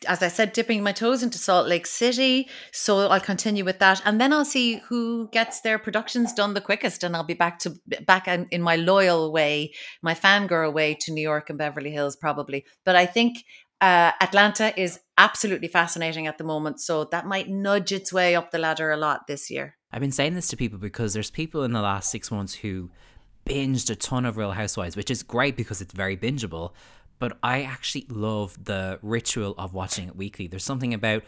as I said, dipping my toes into Salt Lake City. So I'll continue with that. And then I'll see who gets their productions done the quickest. And I'll be back to back in, in my loyal way, my fangirl way to New York and Beverly Hills, probably. But I think uh, Atlanta is absolutely fascinating at the moment. So that might nudge its way up the ladder a lot this year. I've been saying this to people because there's people in the last six months who binged a ton of Real Housewives, which is great because it's very bingeable. But I actually love the ritual of watching it weekly. There's something about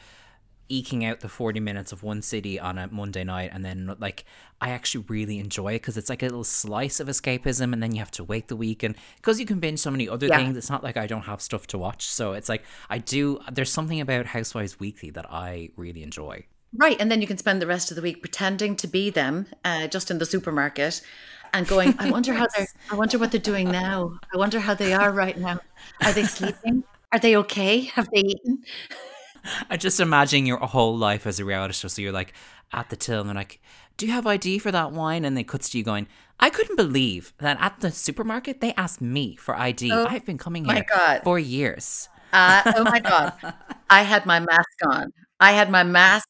eking out the 40 minutes of one city on a Monday night and then like I actually really enjoy it because it's like a little slice of escapism and then you have to wait the week and because you can binge so many other yeah. things it's not like I don't have stuff to watch so it's like I do there's something about Housewives Weekly that I really enjoy right and then you can spend the rest of the week pretending to be them uh, just in the supermarket and going, I wonder how they're, I wonder what they're doing now. I wonder how they are right now. Are they sleeping? Are they okay? Have they eaten? I just imagine your whole life as a reality show. So you're like at the till and they're like, Do you have ID for that wine? And they cuts to you going, I couldn't believe that at the supermarket they asked me for ID. Oh, I've been coming here for years. Uh, oh my God. I had my mask on. I had my mask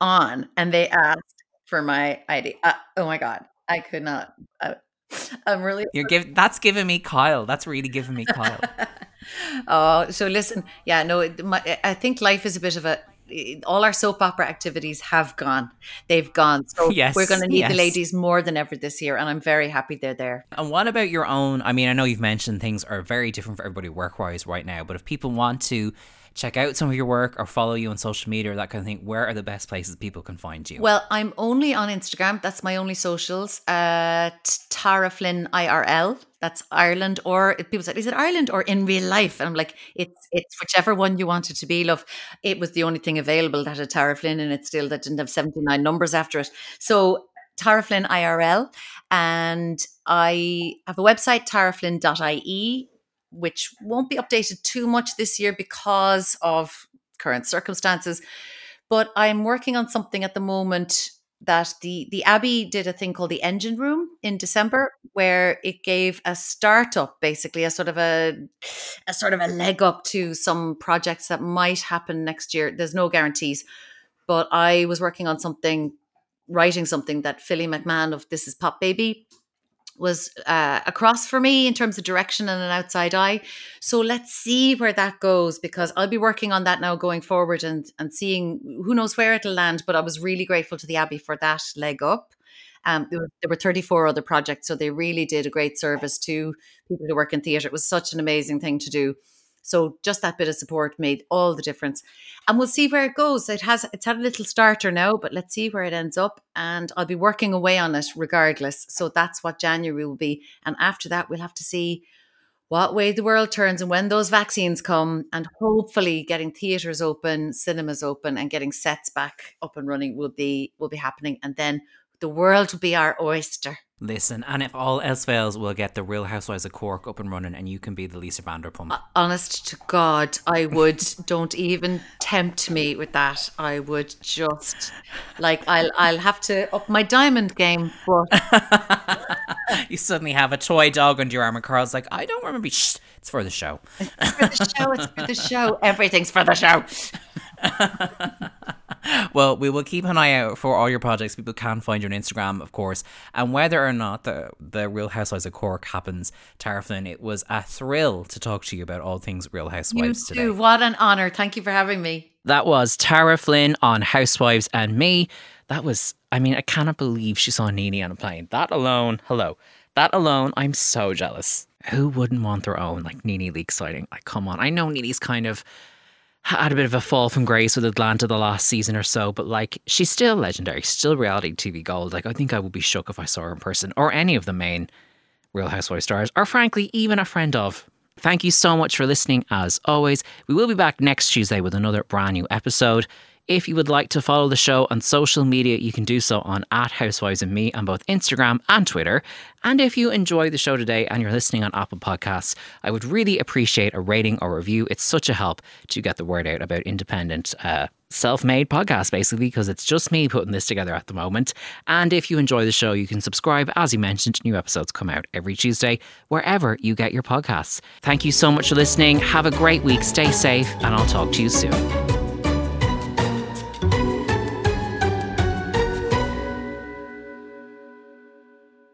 on and they asked for my ID. Uh, oh my God. I could not. I, am really. You're giving. That's giving me Kyle. That's really giving me Kyle. oh, so listen. Yeah, no. My, I think life is a bit of a. Eh, all our soap opera activities have gone. They've gone. So yes, we're going to need yes. the ladies more than ever this year, and I'm very happy they're there. And what about your own? I mean, I know you've mentioned things are very different for everybody work wise right now, but if people want to check out some of your work or follow you on social media or that kind of thing, where are the best places people can find you? Well, I'm only on Instagram. That's my only socials. Uh, Tara Flynn IRL. That's Ireland, or people said, "Is it Ireland or in real life?" And I'm like, "It's it's whichever one you want it to be, love." It was the only thing available that had Tara Flynn in it still that didn't have 79 numbers after it. So Tara Flynn IRL, and I have a website taraflynn.ie which won't be updated too much this year because of current circumstances. But I'm working on something at the moment that the the Abbey did a thing called the Engine Room in December, where it gave a startup, basically a sort of a a sort of a leg up to some projects that might happen next year. There's no guarantees, but I was working on something, writing something that Philly McMahon of This Is Pop Baby was uh, across for me in terms of direction and an outside eye. So let's see where that goes because I'll be working on that now going forward and and seeing who knows where it'll land. But I was really grateful to the Abbey for that leg up. Um, there, were, there were 34 other projects, so they really did a great service to people who work in theatre. It was such an amazing thing to do. So just that bit of support made all the difference. And we'll see where it goes. It has it's had a little starter now, but let's see where it ends up. And I'll be working away on it regardless. So that's what January will be. And after that, we'll have to see what way the world turns and when those vaccines come and hopefully getting theaters open cinemas open and getting sets back up and running will be will be happening and then the world will be our oyster Listen, and if all else fails, we'll get the Real Housewives of Cork up and running, and you can be the Lisa Vanderpump. Uh, honest to God, I would. don't even tempt me with that. I would just like I'll I'll have to up my diamond game. But you suddenly have a toy dog under your arm, and Carl's like, I don't remember. Shh, it's for the show. It's for the show. It's for the show. Everything's for the show. well, we will keep an eye out for all your projects. People can find you on Instagram, of course. And whether or not the the Real Housewives of Cork happens, Tara Flynn, it was a thrill to talk to you about all things Real Housewives you today. What an honor! Thank you for having me. That was Tara Flynn on Housewives and me. That was, I mean, I cannot believe she saw Nene on a plane. That alone, hello. That alone, I'm so jealous. Who wouldn't want their own like Nene Leakes sighting? Like, come on. I know Nene's kind of had a bit of a fall from grace with Atlanta the last season or so, but like she's still legendary, still reality TV gold. Like I think I would be shook if I saw her in person or any of the main Real Housewives stars, or frankly, even a friend of. Thank you so much for listening. As always, we will be back next Tuesday with another brand new episode. If you would like to follow the show on social media, you can do so on at Housewives and Me on both Instagram and Twitter. And if you enjoy the show today and you're listening on Apple Podcasts, I would really appreciate a rating or review. It's such a help to get the word out about independent uh, self made podcast, basically, because it's just me putting this together at the moment. And if you enjoy the show, you can subscribe. As you mentioned, new episodes come out every Tuesday, wherever you get your podcasts. Thank you so much for listening. Have a great week. Stay safe, and I'll talk to you soon.